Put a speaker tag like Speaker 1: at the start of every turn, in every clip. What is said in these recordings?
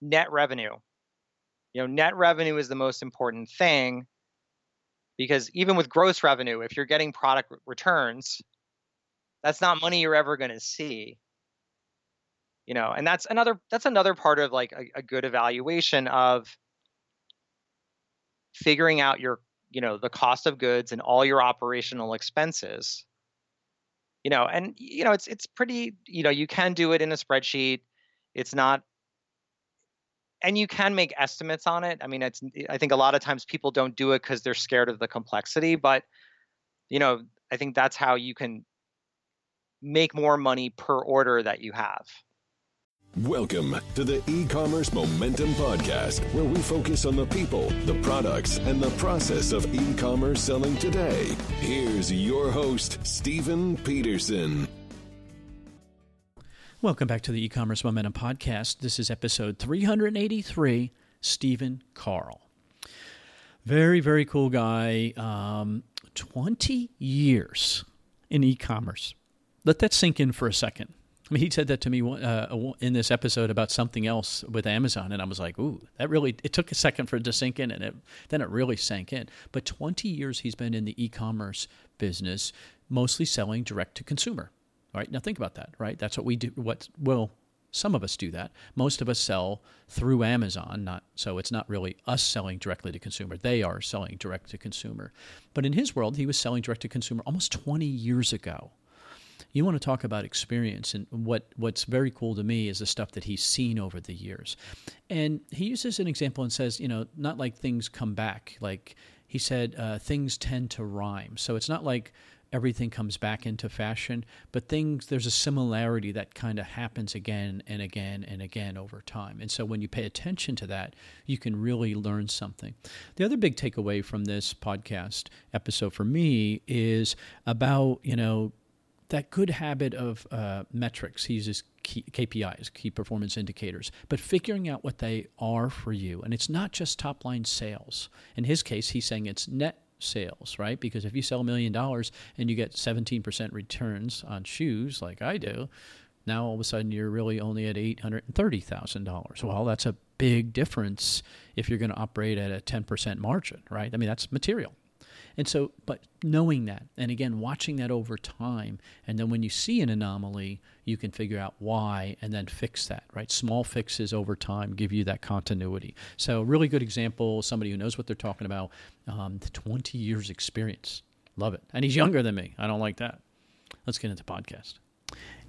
Speaker 1: net revenue. You know, net revenue is the most important thing because even with gross revenue, if you're getting product returns, that's not money you're ever going to see. You know, and that's another that's another part of like a, a good evaluation of figuring out your you know the cost of goods and all your operational expenses you know and you know it's it's pretty you know you can do it in a spreadsheet it's not and you can make estimates on it i mean it's i think a lot of times people don't do it because they're scared of the complexity but you know i think that's how you can make more money per order that you have
Speaker 2: Welcome to the e-commerce momentum podcast where we focus on the people, the products, and the process of e-commerce selling today. Here's your host, Stephen Peterson.
Speaker 3: Welcome back to the e-commerce momentum podcast. This is episode 383, Stephen Carl. Very, very cool guy. Um, 20 years in e-commerce. Let that sink in for a second. I mean, he said that to me uh, in this episode about something else with Amazon, and I was like, "Ooh, that really." It took a second for it to sink in, and it, then it really sank in. But 20 years he's been in the e-commerce business, mostly selling direct to consumer. All right, now think about that. Right, that's what we do. What well, some of us do that. Most of us sell through Amazon, not so it's not really us selling directly to consumer. They are selling direct to consumer. But in his world, he was selling direct to consumer almost 20 years ago you want to talk about experience and what what's very cool to me is the stuff that he's seen over the years and he uses an example and says you know not like things come back like he said uh, things tend to rhyme so it's not like everything comes back into fashion but things there's a similarity that kind of happens again and again and again over time and so when you pay attention to that you can really learn something the other big takeaway from this podcast episode for me is about you know that good habit of uh, metrics. He uses KPIs, key performance indicators, but figuring out what they are for you. And it's not just top line sales. In his case, he's saying it's net sales, right? Because if you sell a million dollars and you get 17% returns on shoes, like I do, now all of a sudden you're really only at $830,000. Well, that's a big difference if you're going to operate at a 10% margin, right? I mean, that's material. And so, but knowing that, and again, watching that over time, and then when you see an anomaly, you can figure out why and then fix that, right? Small fixes over time give you that continuity. So, really good example, somebody who knows what they're talking about, um, 20 years experience. Love it. And he's younger than me. I don't like that. Let's get into podcast.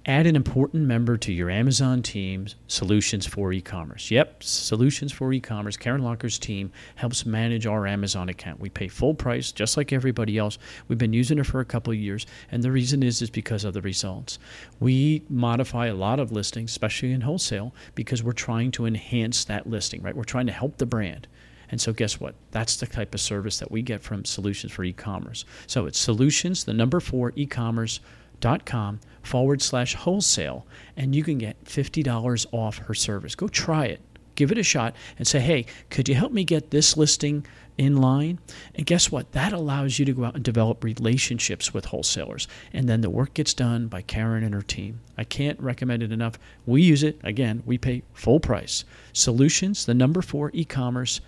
Speaker 3: Add an important member to your Amazon team's Solutions for E-commerce. Yep, Solutions for E-commerce. Karen Locker's team helps manage our Amazon account. We pay full price, just like everybody else. We've been using it for a couple of years, and the reason is is because of the results. We modify a lot of listings, especially in wholesale, because we're trying to enhance that listing. Right, we're trying to help the brand. And so, guess what? That's the type of service that we get from Solutions for E-commerce. So it's Solutions, the number four e-commerce dot com forward slash wholesale and you can get $50 off her service. Go try it. Give it a shot and say hey could you help me get this listing in line? And guess what? That allows you to go out and develop relationships with wholesalers. And then the work gets done by karen and her team. I can't recommend it enough. We use it. Again we pay full price. Solutions the number four e-commerce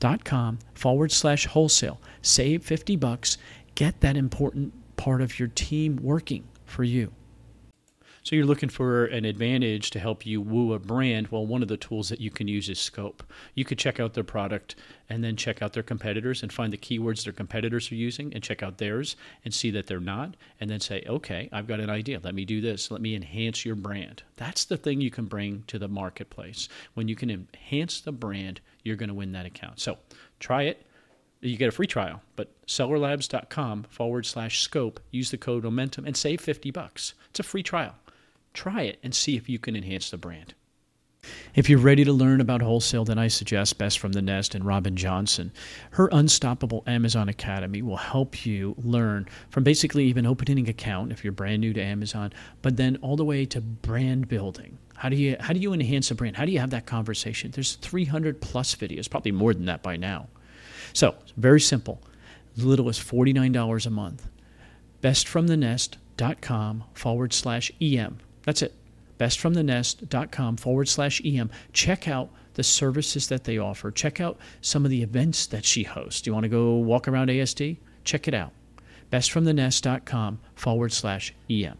Speaker 3: dot com forward slash wholesale. Save 50 bucks. Get that important part of your team working for you. So you're looking for an advantage to help you woo a brand. Well, one of the tools that you can use is Scope. You could check out their product and then check out their competitors and find the keywords their competitors are using and check out theirs and see that they're not and then say, "Okay, I've got an idea. Let me do this. Let me enhance your brand." That's the thing you can bring to the marketplace. When you can enhance the brand, you're going to win that account. So, try it you get a free trial, but sellerlabs.com forward slash scope, use the code momentum and save 50 bucks. It's a free trial. Try it and see if you can enhance the brand. If you're ready to learn about wholesale, then I suggest Best from the Nest and Robin Johnson. Her Unstoppable Amazon Academy will help you learn from basically even opening an account if you're brand new to Amazon, but then all the way to brand building. How do you how do you enhance a brand? How do you have that conversation? There's 300 plus videos, probably more than that by now. So, very simple. As little as $49 a month. Bestfromthenest.com forward slash EM. That's it. bestfromthenest.com forward slash EM. Check out the services that they offer. Check out some of the events that she hosts. Do You want to go walk around ASD? Check it out. bestfromthenest.com forward slash EM.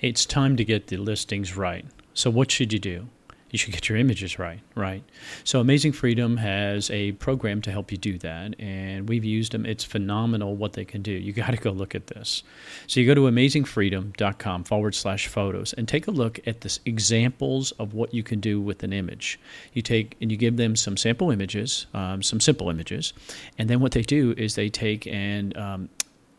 Speaker 3: It's time to get the listings right. So, what should you do? You should get your images right, right? So Amazing Freedom has a program to help you do that, and we've used them. It's phenomenal what they can do. You got to go look at this. So you go to amazingfreedom.com forward slash photos and take a look at the examples of what you can do with an image. You take and you give them some sample images, um, some simple images, and then what they do is they take and um,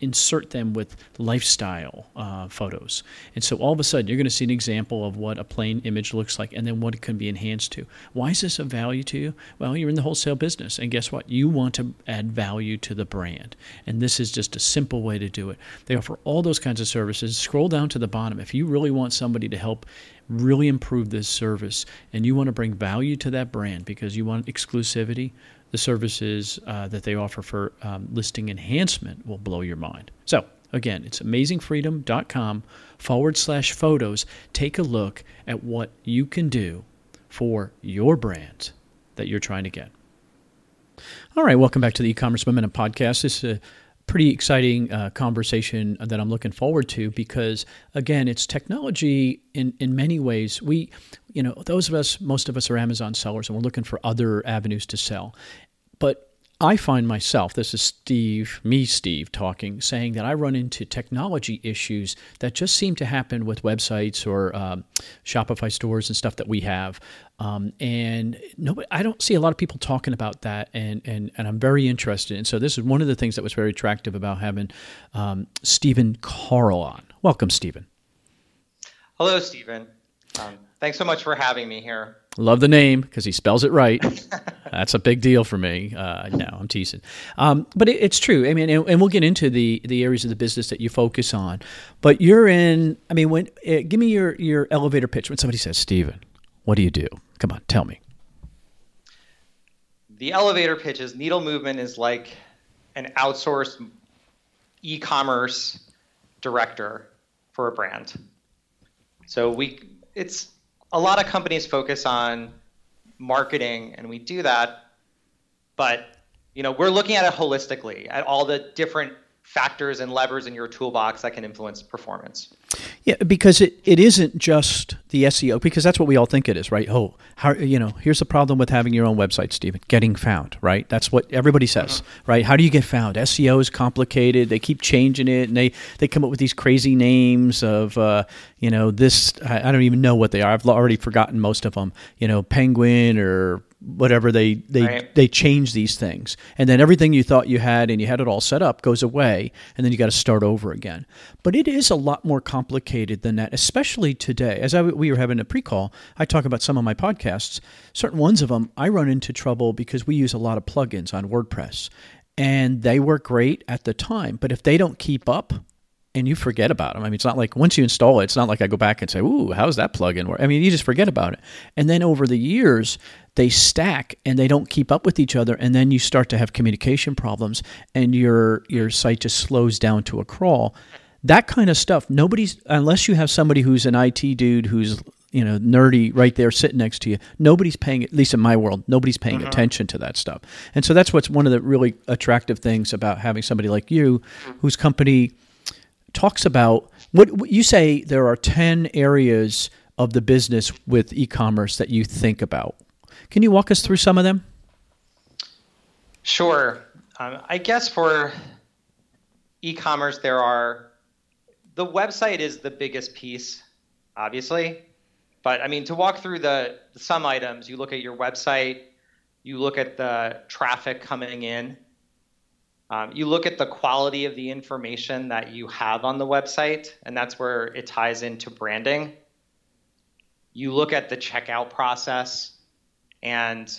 Speaker 3: insert them with lifestyle uh, photos. And so all of a sudden, you're going to see an example of what a plain image looks like and then what it can be enhanced to. Why is this of value to you? Well, you're in the wholesale business. And guess what? You want to add value to the brand. And this is just a simple way to do it. They offer all those kinds of services. Scroll down to the bottom. If you really want somebody to help really improve this service and you want to bring value to that brand because you want exclusivity, the services uh, that they offer for um, listing enhancement will blow your mind. So, again, it's amazingfreedom.com forward slash photos. Take a look at what you can do for your brand that you're trying to get. All right, welcome back to the e-commerce momentum podcast. This is a pretty exciting uh, conversation that I'm looking forward to because again, it's technology in in many ways. We, you know, those of us, most of us are Amazon sellers, and we're looking for other avenues to sell. But I find myself, this is Steve, me, Steve, talking, saying that I run into technology issues that just seem to happen with websites or um, Shopify stores and stuff that we have. Um, and nobody, I don't see a lot of people talking about that, and, and, and I'm very interested. And so, this is one of the things that was very attractive about having um, Stephen Carl on. Welcome, Stephen.
Speaker 1: Hello, Stephen. Um, thanks so much for having me here.
Speaker 3: Love the name because he spells it right. That's a big deal for me. Uh, no, I'm teasing. Um, but it, it's true. I mean, and, and, we'll get into the the areas of the business that you focus on. But you're in. I mean, when uh, give me your your elevator pitch when somebody says, "Stephen, what do you do?" Come on, tell me.
Speaker 1: The elevator pitch is needle movement is like an outsourced e-commerce director for a brand. So we it's a lot of companies focus on marketing and we do that but you know we're looking at it holistically at all the different factors and levers in your toolbox that can influence performance.
Speaker 3: Yeah, because it, it isn't just the SEO, because that's what we all think it is, right? Oh, how you know, here's the problem with having your own website, Stephen. Getting found, right? That's what everybody says, mm-hmm. right? How do you get found? SEO is complicated. They keep changing it, and they they come up with these crazy names of, uh, you know, this. I, I don't even know what they are. I've already forgotten most of them. You know, Penguin or whatever they they right. they change these things. And then everything you thought you had and you had it all set up goes away and then you got to start over again. But it is a lot more complicated than that especially today. As I, we were having a pre-call i talk about some of my podcasts. Certain ones of them i run into trouble because we use a lot of plugins on wordpress and they work great at the time but if they don't keep up and you forget about them. I mean, it's not like once you install it, it's not like I go back and say, "Ooh, how's that plugin work?" I mean, you just forget about it. And then over the years, they stack and they don't keep up with each other, and then you start to have communication problems, and your your site just slows down to a crawl. That kind of stuff, nobody's unless you have somebody who's an IT dude who's you know nerdy right there sitting next to you nobody's paying at least in my world nobody's paying uh-huh. attention to that stuff and so that's what's one of the really attractive things about having somebody like you whose company talks about what, you say there are 10 areas of the business with e-commerce that you think about. Can you walk us through some of them?
Speaker 1: Sure. Um, I guess for e-commerce, there are the website is the biggest piece, obviously. But I mean, to walk through the some items, you look at your website, you look at the traffic coming in, um, you look at the quality of the information that you have on the website, and that's where it ties into branding. You look at the checkout process, and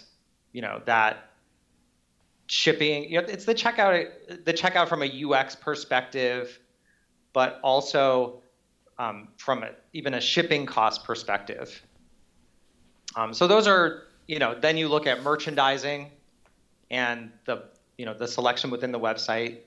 Speaker 1: you know that shipping. You know, it's the checkout, the checkout from a UX perspective, but also um, from a, even a shipping cost perspective. Um, so those are, you know, then you look at merchandising and the you know the selection within the website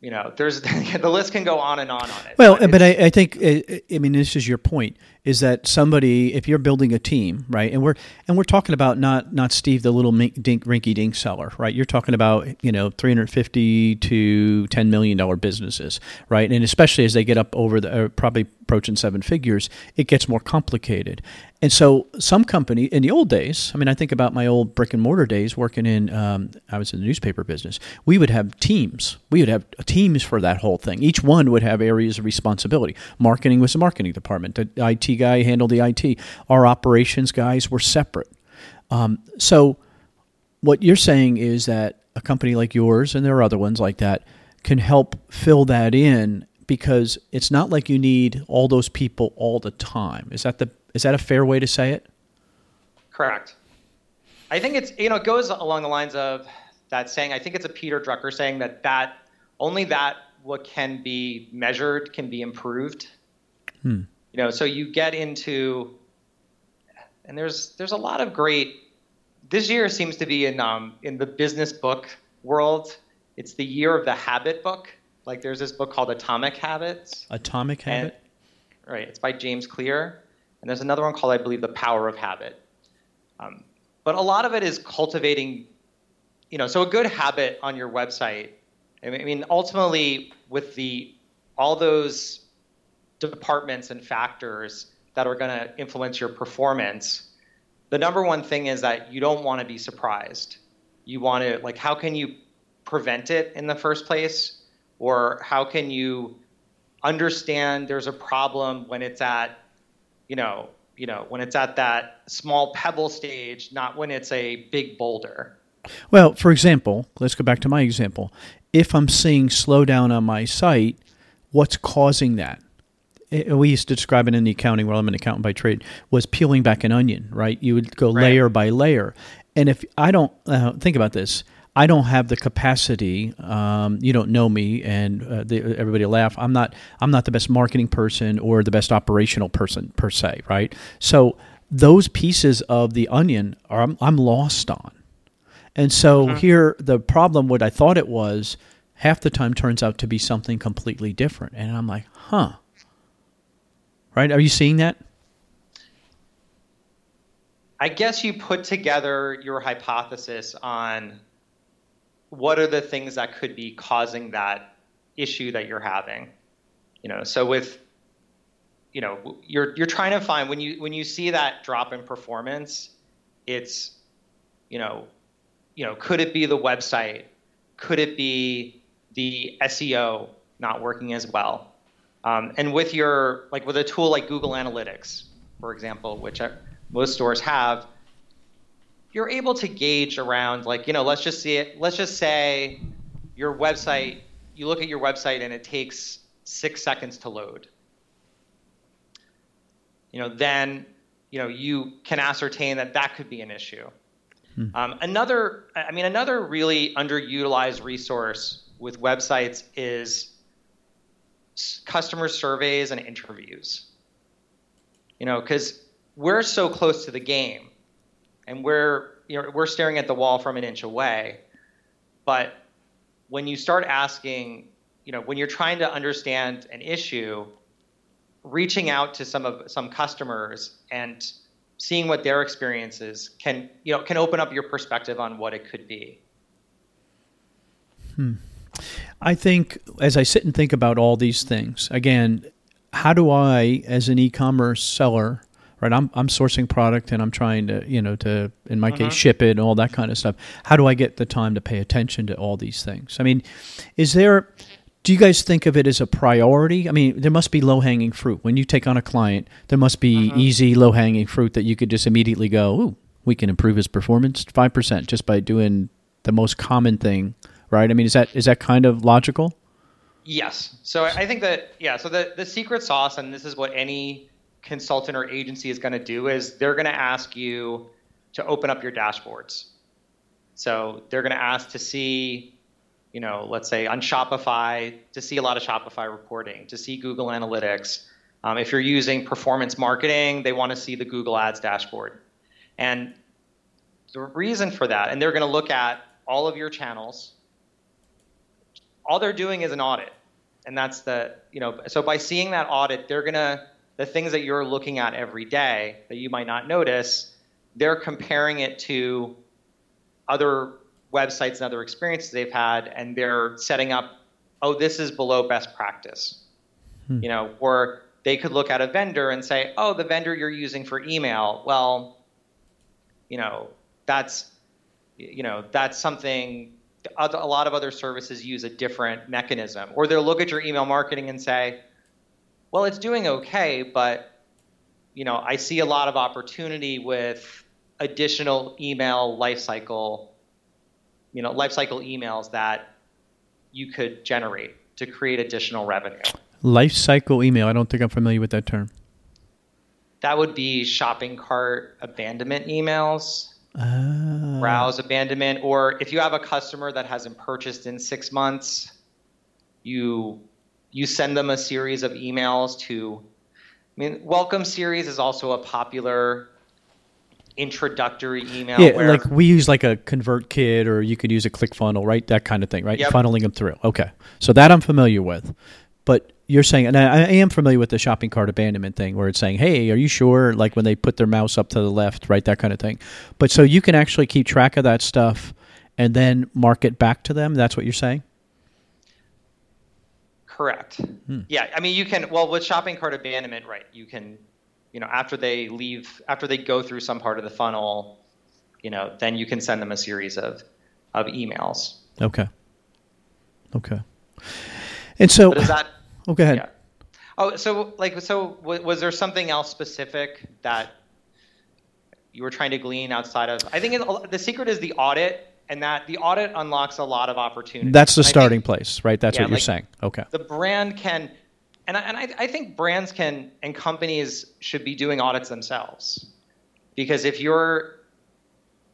Speaker 1: you know, there's the list can go on and on on it.
Speaker 3: Well, but, but I, I, think I mean this is your point is that somebody if you're building a team, right? And we're and we're talking about not not Steve the little dink, rinky dink seller, right? You're talking about you know 350 to 10 million dollar businesses, right? And especially as they get up over the uh, probably approaching seven figures, it gets more complicated. And so, some company in the old days, I mean, I think about my old brick and mortar days working in, um, I was in the newspaper business. We would have teams. We would have teams for that whole thing. Each one would have areas of responsibility. Marketing was the marketing department. The IT guy handled the IT. Our operations guys were separate. Um, so, what you're saying is that a company like yours, and there are other ones like that, can help fill that in because it's not like you need all those people all the time. Is that the is that a fair way to say it?
Speaker 1: Correct. I think it's you know it goes along the lines of that saying. I think it's a Peter Drucker saying that that only that what can be measured can be improved. Hmm. You know, so you get into and there's there's a lot of great. This year seems to be in um, in the business book world. It's the year of the habit book. Like there's this book called Atomic Habits.
Speaker 3: Atomic Habit.
Speaker 1: And, right. It's by James Clear, and there's another one called, I believe, The Power of Habit. Um, but a lot of it is cultivating, you know, so a good habit on your website. I mean, ultimately, with the all those departments and factors that are going to influence your performance, the number one thing is that you don't want to be surprised. You want to like, how can you prevent it in the first place? or how can you understand there's a problem when it's at you know you know when it's at that small pebble stage not when it's a big boulder
Speaker 3: well for example let's go back to my example if i'm seeing slowdown on my site what's causing that we used to describe it in the accounting world. I'm an accountant by trade. Was peeling back an onion, right? You would go right. layer by layer, and if I don't uh, think about this, I don't have the capacity. Um, you don't know me, and uh, the, everybody laugh. I'm not. I'm not the best marketing person or the best operational person per se, right? So those pieces of the onion are I'm, I'm lost on, and so mm-hmm. here the problem. What I thought it was, half the time turns out to be something completely different, and I'm like, huh. Right? Are you seeing that?
Speaker 1: I guess you put together your hypothesis on what are the things that could be causing that issue that you're having? You know so with you know you're you're trying to find when you when you see that drop in performance it's you know you know could it be the website? Could it be the seo not working as well? Um, and with your like with a tool like google analytics for example which most stores have you're able to gauge around like you know let's just see it let's just say your website you look at your website and it takes six seconds to load. You know then you know you can ascertain that that could be an issue. Hmm. um, another i mean another really underutilized resource with websites is customer surveys and interviews. You know because we're so close to the game and we're you know we're staring at the wall from an inch away but when you start asking you know when you're trying to understand an issue reaching out to some of some customers and seeing what their experiences can you know can open up your perspective on what it could be
Speaker 3: hmm. i think as i sit and think about all these things again how do i as an e-commerce seller right? I'm I'm sourcing product and I'm trying to you know to in my mm-hmm. case ship it and all that kind of stuff. How do I get the time to pay attention to all these things? I mean, is there? Do you guys think of it as a priority? I mean, there must be low hanging fruit when you take on a client. There must be mm-hmm. easy low hanging fruit that you could just immediately go, "Ooh, we can improve his performance five percent just by doing the most common thing." Right? I mean, is that is that kind of logical?
Speaker 1: Yes. So I think that yeah. So the the secret sauce, and this is what any consultant or agency is going to do is they're going to ask you to open up your dashboards. So they're going to ask to see, you know, let's say on Shopify, to see a lot of Shopify reporting, to see Google Analytics. Um, if you're using performance marketing, they want to see the Google Ads dashboard. And the reason for that, and they're going to look at all of your channels, all they're doing is an audit. And that's the, you know, so by seeing that audit, they're going to, the things that you're looking at every day that you might not notice, they're comparing it to other websites and other experiences they've had, and they're setting up, oh, this is below best practice. Hmm. You know, or they could look at a vendor and say, oh, the vendor you're using for email, well, you know, that's, you know, that's something a lot of other services use a different mechanism. Or they'll look at your email marketing and say, well, it's doing okay, but you know, I see a lot of opportunity with additional email lifecycle, you know, lifecycle emails that you could generate to create additional revenue.
Speaker 3: Lifecycle email. I don't think I'm familiar with that term.
Speaker 1: That would be shopping cart abandonment emails. Uh, browse abandonment, or if you have a customer that hasn't purchased in six months, you you send them a series of emails to. I mean, welcome series is also a popular introductory email.
Speaker 3: Yeah, where, like we use like a ConvertKit, or you could use a ClickFunnels, right? That kind of thing, right? Yep. Funneling them through. Okay, so that I'm familiar with, but you're saying, and I, I, am familiar with the shopping cart abandonment thing, where it's saying, "Hey, are you sure?" Like when they put their mouse up to the left, right, that kind of thing. But so you can actually keep track of that stuff and then mark it back to them. That's what you're saying.
Speaker 1: Correct. Hmm. Yeah, I mean, you can. Well, with shopping cart abandonment, right? You can, you know, after they leave, after they go through some part of the funnel, you know, then you can send them a series of of emails.
Speaker 3: Okay. Okay. And so,
Speaker 1: but is that
Speaker 3: Oh, go ahead. Yeah.
Speaker 1: Oh, so like, so was there something else specific that you were trying to glean outside of? I think the secret is the audit, and that the audit unlocks a lot of opportunities.
Speaker 3: That's the starting think, place, right? That's yeah, what you're like saying. Okay.
Speaker 1: The brand can, and I, and I, I think brands can and companies should be doing audits themselves, because if you're,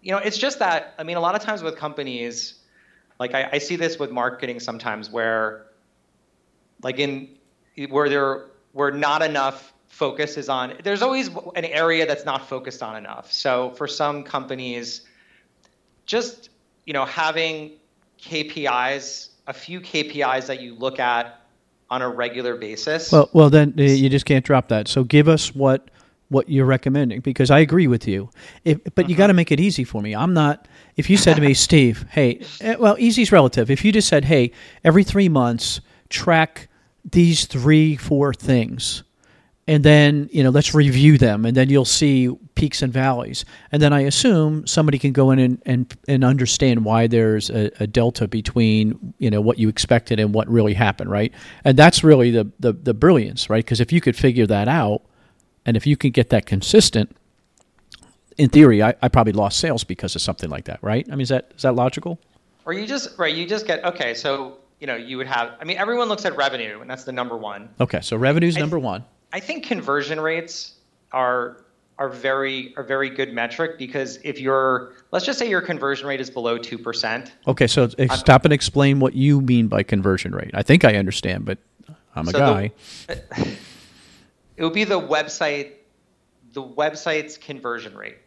Speaker 1: you know, it's just that. I mean, a lot of times with companies, like I, I see this with marketing sometimes where like in where there where not enough focus is on there's always an area that's not focused on enough so for some companies just you know having kpis a few kpis that you look at on a regular basis
Speaker 3: well well then uh, you just can't drop that so give us what what you're recommending because i agree with you if, but you got to mm-hmm. make it easy for me i'm not if you said to me steve hey eh, well easy's relative if you just said hey every three months track these three, four things. And then, you know, let's review them and then you'll see peaks and valleys. And then I assume somebody can go in and, and, and understand why there's a, a delta between, you know, what you expected and what really happened, right? And that's really the, the, the brilliance, right? Because if you could figure that out and if you can get that consistent, in theory, I, I probably lost sales because of something like that, right? I mean, is that is that logical?
Speaker 1: Or you just right, you just get okay. So you know, you would have. I mean, everyone looks at revenue, and that's the number one.
Speaker 3: Okay, so revenue is number one.
Speaker 1: I think conversion rates are are very are very good metric because if your let's just say your conversion rate is below two percent.
Speaker 3: Okay, so stop and explain what you mean by conversion rate. I think I understand, but I'm a so guy.
Speaker 1: The, it would be the website, the website's conversion rate.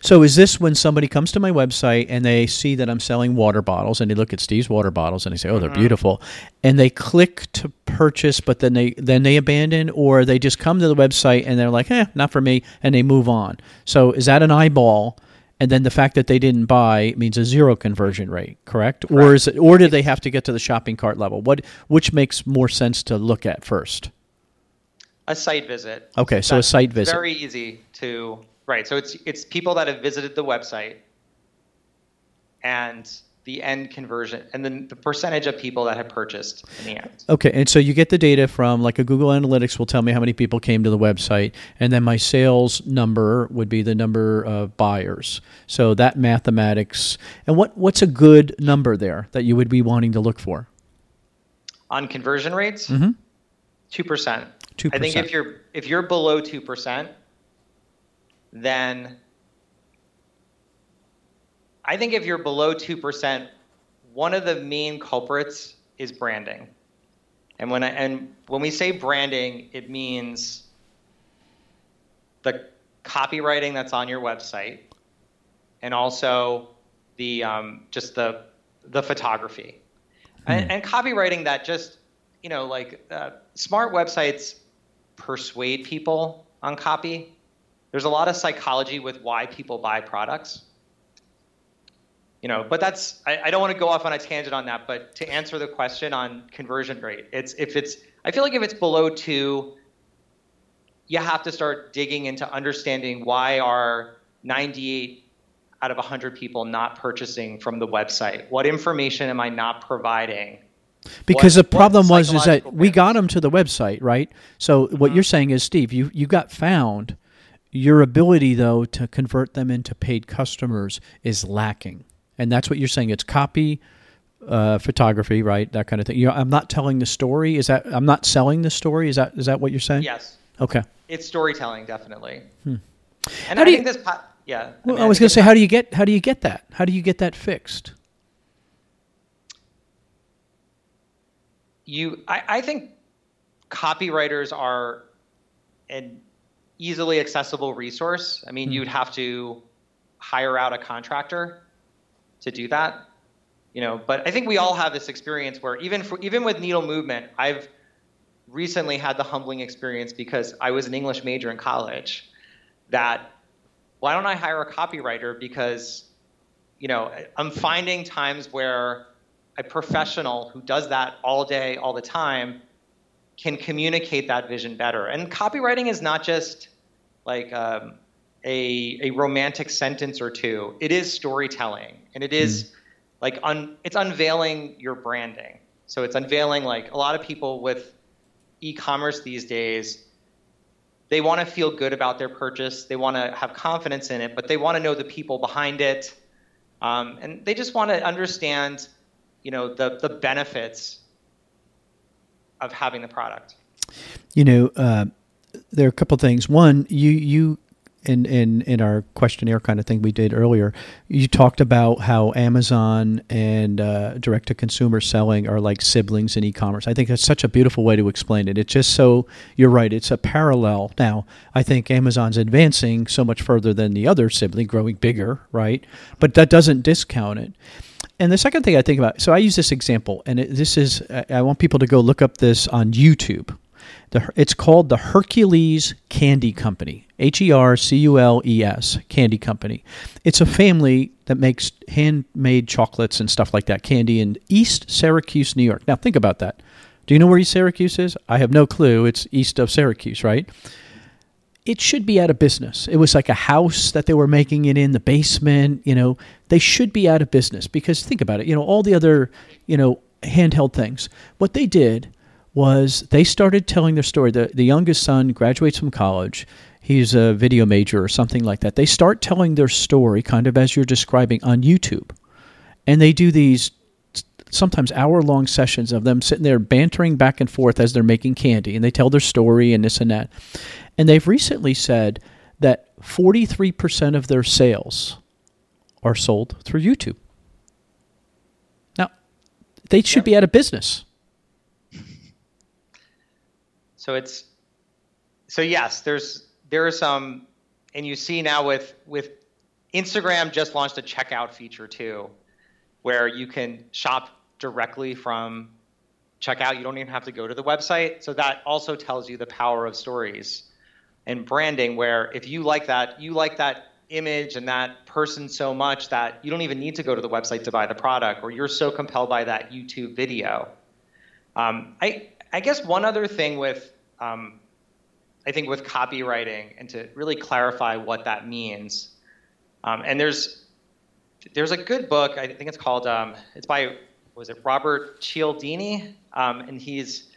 Speaker 3: So is this when somebody comes to my website and they see that I'm selling water bottles and they look at Steve's water bottles and they say, "Oh, they're mm-hmm. beautiful," and they click to purchase, but then they then they abandon, or they just come to the website and they're like, "Eh, not for me," and they move on. So is that an eyeball? And then the fact that they didn't buy means a zero conversion rate, correct? correct. Or is it, or do they have to get to the shopping cart level? What which makes more sense to look at first?
Speaker 1: A site visit.
Speaker 3: Okay, so That's a site visit.
Speaker 1: Very easy to Right. So it's it's people that have visited the website and the end conversion and then the percentage of people that have purchased in the end.
Speaker 3: Okay, and so you get the data from like a Google Analytics will tell me how many people came to the website, and then my sales number would be the number of buyers. So that mathematics, and what what's a good number there that you would be wanting to look for?
Speaker 1: On conversion rates,
Speaker 3: mm-hmm.
Speaker 1: two percent. Two. I think if you're if you're below two percent, then I think if you're below 2%, one of the main culprits is branding. And when I, and when we say branding, it means the copywriting that's on your website, and also the um, just the the photography. and, and, copywriting that just you know like uh, smart websites persuade people on copy. There's a lot of psychology with why people buy products. You know, but that's I, I don't want to go off on a tangent on that. But to answer the question on conversion rate, it's if it's I feel like if it's below two, you have to start digging into understanding why are 98 out of 100 people not purchasing from the website? What information am I not providing?
Speaker 3: Because what, the problem was is that we got them to the website, right? So what mm-hmm. you're saying is, Steve, you you got found. Your ability, though, to convert them into paid customers is lacking, and that's what you're saying. It's copy, uh, photography, right? That kind of thing. You know, I'm not telling the story. Is that I'm not selling the story? Is that is that what you're saying?
Speaker 1: Yes.
Speaker 3: Okay.
Speaker 1: It's storytelling, definitely.
Speaker 3: Hmm.
Speaker 1: And how I think you, this. Yeah.
Speaker 3: Well, I, mean, I was going to say, how do you get how do you get that? How do you get that fixed?
Speaker 1: you I, I think copywriters are an easily accessible resource. I mean, mm-hmm. you'd have to hire out a contractor to do that. You know, but I think we all have this experience where even for even with needle movement, I've recently had the humbling experience because I was an English major in college that why don't I hire a copywriter because you know, I'm finding times where a professional who does that all day, all the time, can communicate that vision better. And copywriting is not just like um, a, a romantic sentence or two. It is storytelling, and it is mm. like un, it's unveiling your branding. So it's unveiling like a lot of people with e-commerce these days. They want to feel good about their purchase. They want to have confidence in it, but they want to know the people behind it, um, and they just want to understand you know the the benefits of having the product.
Speaker 3: You know, uh, there are a couple things. One, you you in, in in our questionnaire kind of thing we did earlier, you talked about how Amazon and uh, direct to consumer selling are like siblings in e-commerce. I think that's such a beautiful way to explain it. It's just so you're right. It's a parallel. Now, I think Amazon's advancing so much further than the other sibling, growing bigger, right? But that doesn't discount it. And the second thing I think about, so I use this example, and it, this is, I want people to go look up this on YouTube. The, it's called the Hercules Candy Company, H E R C U L E S, Candy Company. It's a family that makes handmade chocolates and stuff like that, candy in East Syracuse, New York. Now, think about that. Do you know where East Syracuse is? I have no clue. It's east of Syracuse, right? it should be out of business. It was like a house that they were making it in the basement, you know. They should be out of business because think about it, you know, all the other, you know, handheld things. What they did was they started telling their story. The the youngest son graduates from college. He's a video major or something like that. They start telling their story kind of as you're describing on YouTube. And they do these sometimes hour long sessions of them sitting there bantering back and forth as they're making candy and they tell their story and this and that. And they've recently said that 43% of their sales are sold through YouTube. Now, they should yep. be out of business.
Speaker 1: So it's so yes, there's there are some and you see now with with Instagram just launched a checkout feature too where you can shop directly from checkout. You don't even have to go to the website. So that also tells you the power of stories and branding where if you like that, you like that image and that person so much that you don't even need to go to the website to buy the product, or you're so compelled by that YouTube video. Um, I, I guess one other thing with, um, I think with copywriting and to really clarify what that means, um, and there's, there's a good book. I think it's called, um, it's by, was it Robert Cialdini, um, and he's,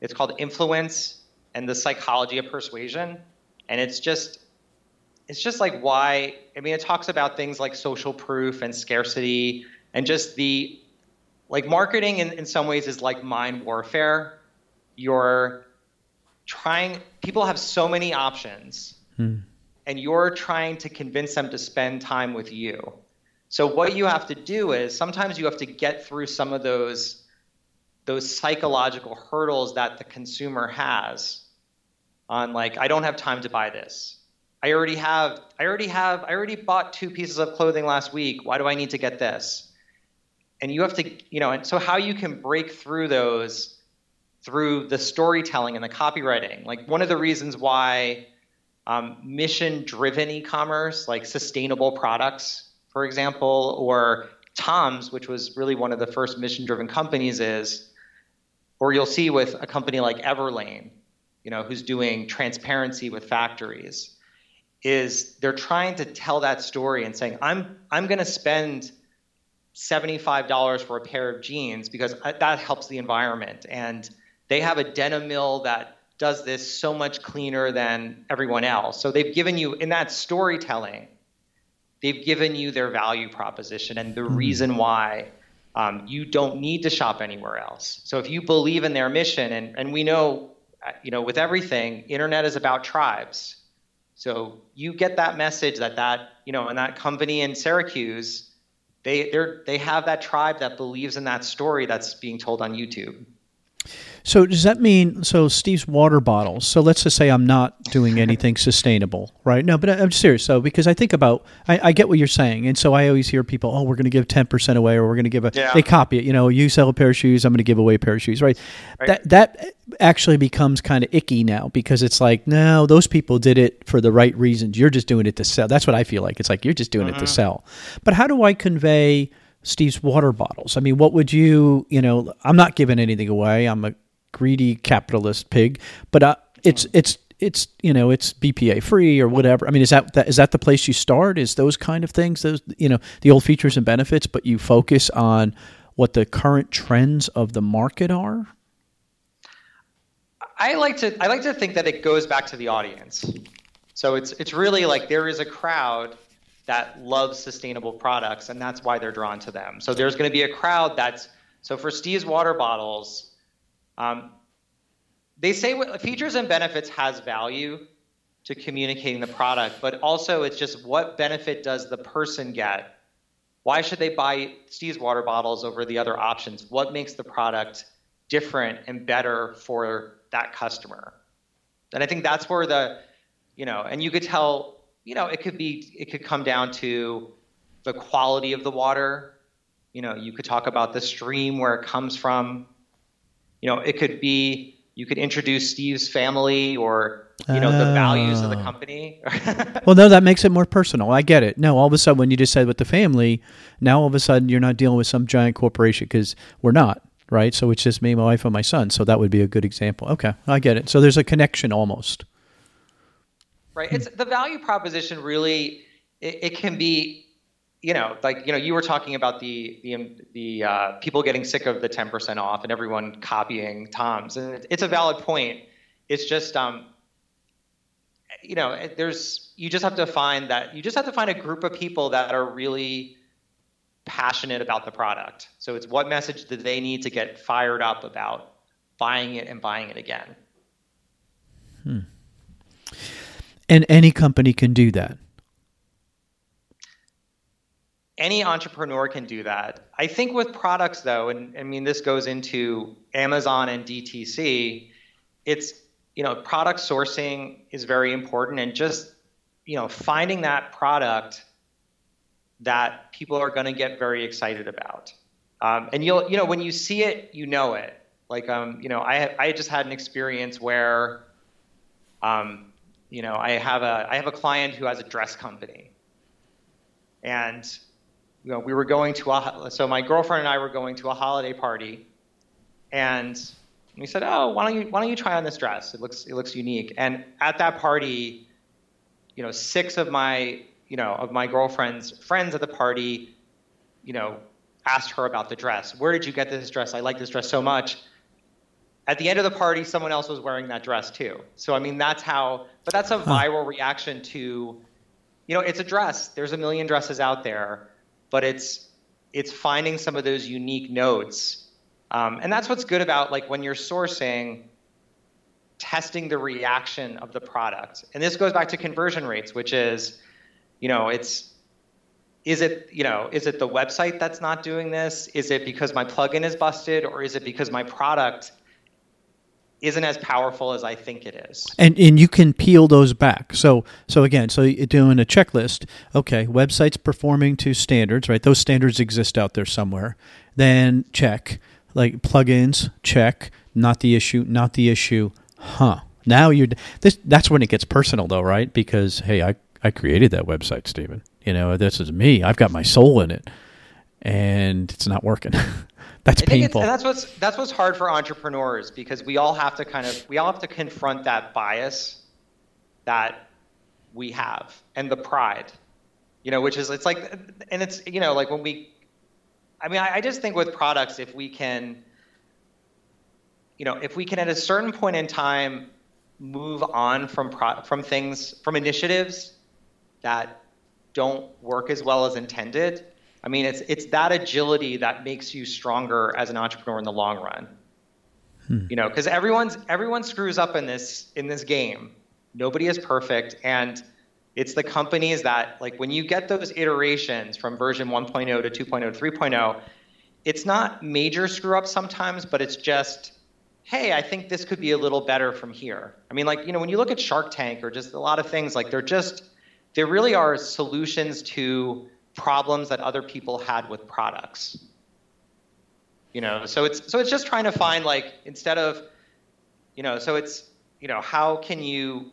Speaker 1: it's called Influence and the Psychology of Persuasion and it's just it's just like why i mean it talks about things like social proof and scarcity and just the like marketing in, in some ways is like mind warfare you're trying people have so many options hmm. and you're trying to convince them to spend time with you so what you have to do is sometimes you have to get through some of those those psychological hurdles that the consumer has on like I don't have time to buy this. I already have I already have I already bought two pieces of clothing last week. Why do I need to get this? and you have to, you know, and so how you can break through those through the storytelling and the copywriting. Like one of the reasons why um, mission-driven e-commerce, like sustainable products, for example, or Tom's, which was really one of the first mission-driven companies, is, or you'll see with a company like Everlane, you know, who's doing transparency with factories, is they're trying to tell that story and saying, I'm I'm going to spend $75 for a pair of jeans because that helps the environment. And they have a denim mill that does this so much cleaner than everyone else. So they've given you, in that storytelling, they've given you their value proposition and the mm-hmm. reason why um, you don't need to shop anywhere else. So if you believe in their mission, and, and we know, uh, you know, with everything, internet is about tribes. So you get that message that that, you know, and that company in Syracuse, they they're, they have that tribe that believes in that story that's being told on YouTube.
Speaker 3: So does that mean so Steve's water bottles? So let's just say I'm not doing anything sustainable, right? No, but I'm serious. So because I think about, I, I, get what you're saying, and so I always hear people, oh, we're going to give ten percent away, or we're going to give a. Yeah. They copy it. You know, you sell a pair of shoes, I'm going to give away a pair of shoes, right? right. That that actually becomes kind of icky now because it's like, no, those people did it for the right reasons. You're just doing it to sell. That's what I feel like. It's like you're just doing mm-hmm. it to mm-hmm. sell. But how do I convey? Steve's water bottles. I mean, what would you, you know, I'm not giving anything away. I'm a greedy capitalist pig. But uh, it's it's it's you know it's BPA free or whatever. I mean, is that, that is that the place you start? Is those kind of things? Those you know the old features and benefits, but you focus on what the current trends of the market are.
Speaker 1: I like to I like to think that it goes back to the audience. So it's it's really like there is a crowd that loves sustainable products, and that's why they're drawn to them. So there's going to be a crowd that's so for Steve's water bottles, um, they say what features and benefits has value to communicating the product, but also it's just what benefit does the person get? Why should they buy Steve's water bottles over the other options? What makes the product different and better for that customer? And I think that's where the, you know, and you could tell, you know, it could be, it could come down to the quality of the water. You know, you could talk about the stream where it comes from you know, it could be you could introduce Steve's family or you know the values of the ah. company.
Speaker 3: well, no, that makes it more personal. I get it. No, all of a sudden when you just said with the family, now all of a sudden you're not dealing with some giant corporation because we're not right. So it's just me, my wife, and my son. So that would be a good example. Okay, I get it. So there's a connection almost.
Speaker 1: Right. It's the value proposition. Really, it, it can be you know, like you know, you were talking about the the the uh, people getting sick of the 10% off and everyone copying Tom's, and it's a valid point. It's just, um, you know, there's you just have to find that you just have to find a group of people that are really passionate about the product. So it's what message do they need to get fired up about buying it and buying it again.
Speaker 3: Hmm. And any company can do that
Speaker 1: any entrepreneur can do that. I think with products though, and I mean this goes into Amazon and DTC, it's you know product sourcing is very important and just you know finding that product that people are going to get very excited about. Um, and you'll you know when you see it, you know it. Like um, you know I I just had an experience where um, you know I have a I have a client who has a dress company and you know, we were going to a, so my girlfriend and I were going to a holiday party, and we said, oh, why don't you why don't you try on this dress? It looks it looks unique. And at that party, you know, six of my you know of my girlfriend's friends at the party, you know, asked her about the dress. Where did you get this dress? I like this dress so much. At the end of the party, someone else was wearing that dress too. So I mean, that's how. But that's a viral reaction to, you know, it's a dress. There's a million dresses out there but it's it's finding some of those unique notes. Um, and that's what's good about like when you're sourcing, testing the reaction of the product. And this goes back to conversion rates, which is, you know, it's is it you know is it the website that's not doing this? Is it because my plugin is busted, or is it because my product isn't as powerful as I think it is.
Speaker 3: And and you can peel those back. So so again, so you're doing a checklist. Okay, websites performing to standards, right? Those standards exist out there somewhere. then check. Like plugins, check. Not the issue, not the issue. Huh. Now you're this that's when it gets personal though, right? Because hey, I I created that website, Stephen. You know, this is me. I've got my soul in it. And it's not working. that's painful.
Speaker 1: and that's what's that's what's hard for entrepreneurs because we all have to kind of we all have to confront that bias that we have and the pride you know which is it's like and it's you know like when we i mean i, I just think with products if we can you know if we can at a certain point in time move on from pro, from things from initiatives that don't work as well as intended i mean it's it's that agility that makes you stronger as an entrepreneur in the long run. Hmm. you know because everyone's everyone screws up in this in this game. Nobody is perfect and it's the companies that like when you get those iterations from version 1.0 to 2.0 to 3.0 it's not major screw ups sometimes but it's just hey i think this could be a little better from here. I mean like you know when you look at shark tank or just a lot of things like they're just there really are solutions to problems that other people had with products you know so it's so it's just trying to find like instead of you know so it's you know how can you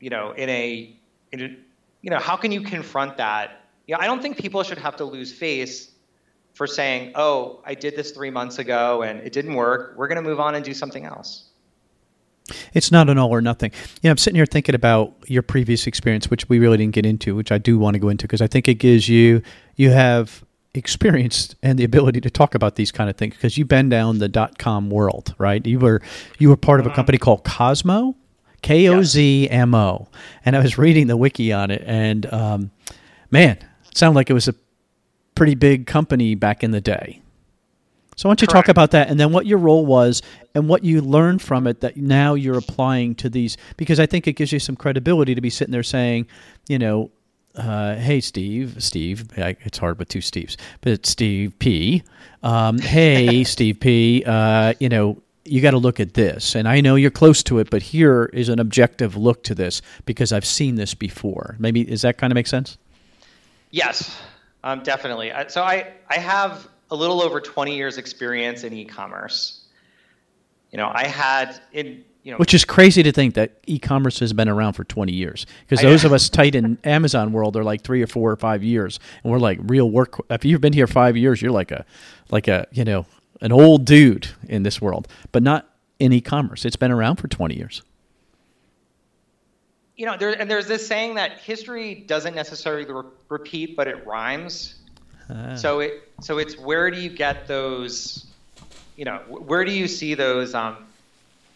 Speaker 1: you know, in a, in a, you know, how can you confront that? You know, I don't think people should have to lose face for saying, oh, I did this three months ago and it didn't work. We're going to move on and do something else.
Speaker 3: It's not an all or nothing. You know, I'm sitting here thinking about your previous experience, which we really didn't get into, which I do want to go into because I think it gives you you have experience and the ability to talk about these kind of things because you've been down the dot com world, right? You were you were part of a mm-hmm. company called Kozmo, K O Z M O. And I was reading the wiki on it, and um, man, it sounded like it was a pretty big company back in the day. So why don't you Correct. talk about that, and then what your role was, and what you learned from it that now you're applying to these? Because I think it gives you some credibility to be sitting there saying, you know, uh, hey Steve, Steve, it's hard with two Steves, but Steve P. Um, hey Steve P. Uh, you know, you got to look at this. And I know you're close to it, but here is an objective look to this because I've seen this before. Maybe does that kind of make sense?
Speaker 1: Yes, um, definitely. So I I have a little over 20 years experience in e-commerce. You know, I had in you know,
Speaker 3: which is crazy to think that e-commerce has been around for 20 years because those of us tight in amazon world are like three or four or five years and we're like real work if you've been here five years you're like a like a you know an old dude in this world, but not in e-commerce. It's been around for 20 years.
Speaker 1: You know, there, and there's this saying that history doesn't necessarily re- repeat, but it rhymes. Ah. So it so it's where do you get those? You know, where do you see those um,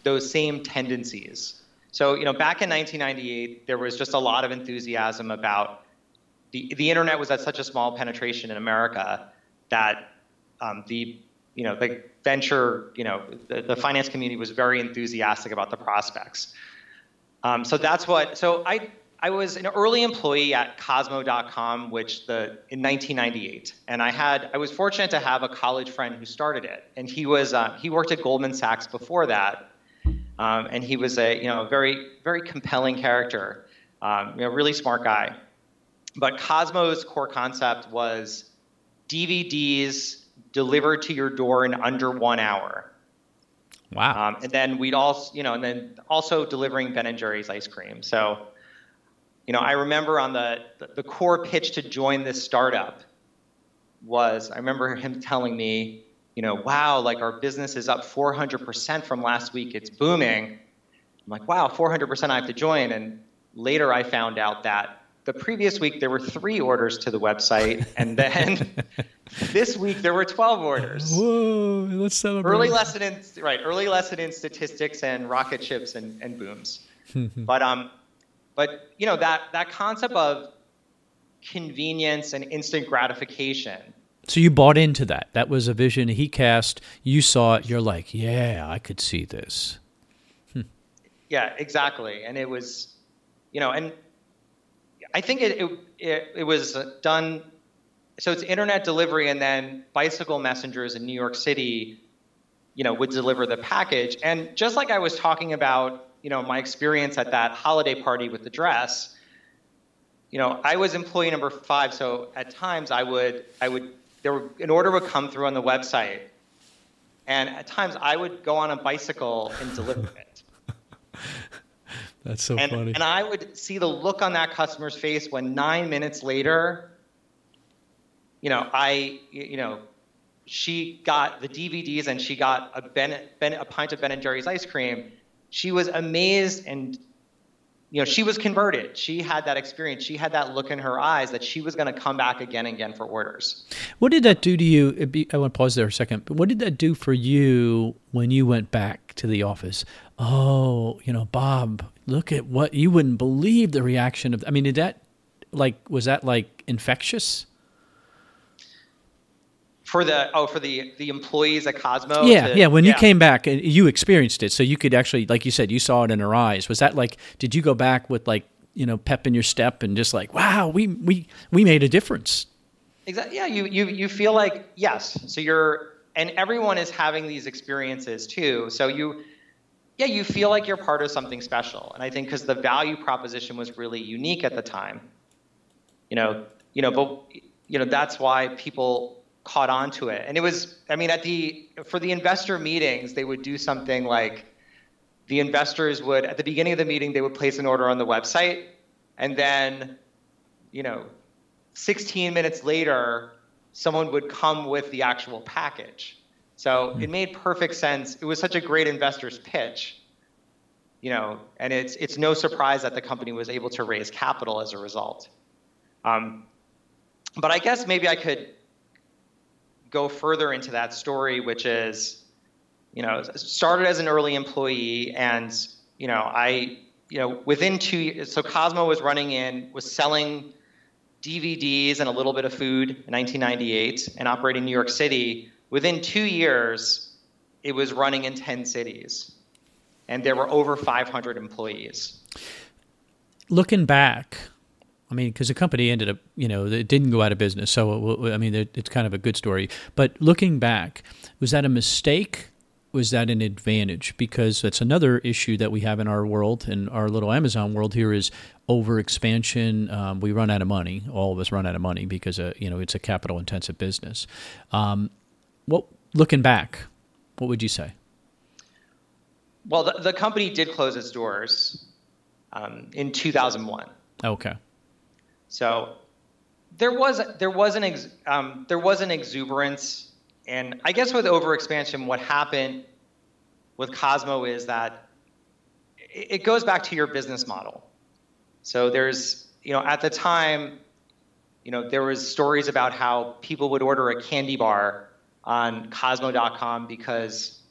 Speaker 1: those same tendencies? So you know, back in 1998, there was just a lot of enthusiasm about the the internet was at such a small penetration in America that um, the you know, the venture, you know, the, the finance community was very enthusiastic about the prospects. Um, so that's what. So I I was an early employee at Kozmo.com, which the in 1998, and I had I was fortunate to have a college friend who started it, and he was uh, he worked at Goldman Sachs before that, um, and he was a you know a very very compelling character, um, you know, really smart guy. But Kozmo's core concept was DVDs delivered to your door in under one hour.
Speaker 3: Wow.
Speaker 1: Um, and then we'd also, you know, and then also delivering Ben and Jerry's ice cream. So, you know, I remember on the, the, core pitch to join this startup was I remember him telling me, you know, wow, like our business is up 400% from last week. It's booming. I'm like, wow, 400% I have to join. And later I found out that the previous week there were three orders to the website, and then this week there were 12 orders.
Speaker 3: Whoa, let's celebrate.
Speaker 1: Early lesson in right, early lesson in statistics and rocket ships and, and booms. but um, but you know that that concept of convenience and instant gratification.
Speaker 3: So you bought into that. That was a vision he cast. You saw it. You're like, yeah, I could see this.
Speaker 1: Hmm. Yeah, exactly. And it was, you know, and I think it, it, it, it was done. So it's internet delivery, and then bicycle messengers in New York City, you know, would deliver the package. And just like I was talking about, you know, my experience at that holiday party with the dress, you know, I was employee number five, so at times I would I would there were, an order would come through on the website, and at times I would go on a bicycle and deliver it.
Speaker 3: That's so
Speaker 1: and,
Speaker 3: funny.
Speaker 1: And I would see the look on that customer's face when nine minutes later, you know, I, you know, she got the DVDs and she got a, ben, ben, a pint of Ben and Jerry's ice cream. She was amazed and you know, she was converted. She had that experience. She had that look in her eyes that she was going to come back again and again for orders.
Speaker 3: What did that do to you? Be, I want to pause there a second. But what did that do for you when you went back to the office? Oh, you know, Bob, look at what you wouldn't believe the reaction of. I mean, did that like was that like infectious?
Speaker 1: For the oh for the the employees at Kozmo.
Speaker 3: Yeah,
Speaker 1: to,
Speaker 3: yeah. When yeah. you came back, uh, you experienced it, so you could actually, like you said, you saw it in her eyes. Was that like? Did you go back with like you know pep in your step and just like, wow, we we we made a difference?
Speaker 1: Exactly. Yeah. You you you feel like yes. So you're and everyone is having these experiences too. So you. Yeah, you feel like you're part of something special, and I think because the value proposition was really unique at the time, you know, you know, but you know that's why people caught on to it. And it was, I mean, at the for the investor meetings, they would do something like the investors would at the beginning of the meeting they would place an order on the website, and then, you know, 16 minutes later, someone would come with the actual package. So hmm. it made perfect sense. It was such a great investor's pitch. You know, and it's it's no surprise that the company was able to raise capital as a result. Um, but I guess maybe I could go further into that story, which is, you know, started as an early employee, and you know, I, you know, within two years, so Kozmo was running in, was selling DVDs and a little bit of food in 1998, and operating in New York City. Within two years, it was running in 10 cities, and there were over 500 employees.
Speaker 3: Looking back, I mean, because the company ended up, you know, it didn't go out of business. So, I mean, it's kind of a good story. But looking back, was that a mistake? Was that an advantage? Because that's another issue that we have in our world, in our little Amazon world here, is over expansion. Um, we run out of money. All of us run out of money because, uh, you know, it's a capital intensive business. Um, what, looking back, what would you say?
Speaker 1: Well, the, the company did close its doors um, in 2001.
Speaker 3: Okay.
Speaker 1: So there was there was an ex, um, there was an exuberance, and I guess with overexpansion, what happened with Kozmo is that it goes back to your business model. So there's you know at the time, you know there was stories about how people would order a candy bar on Kozmo.com because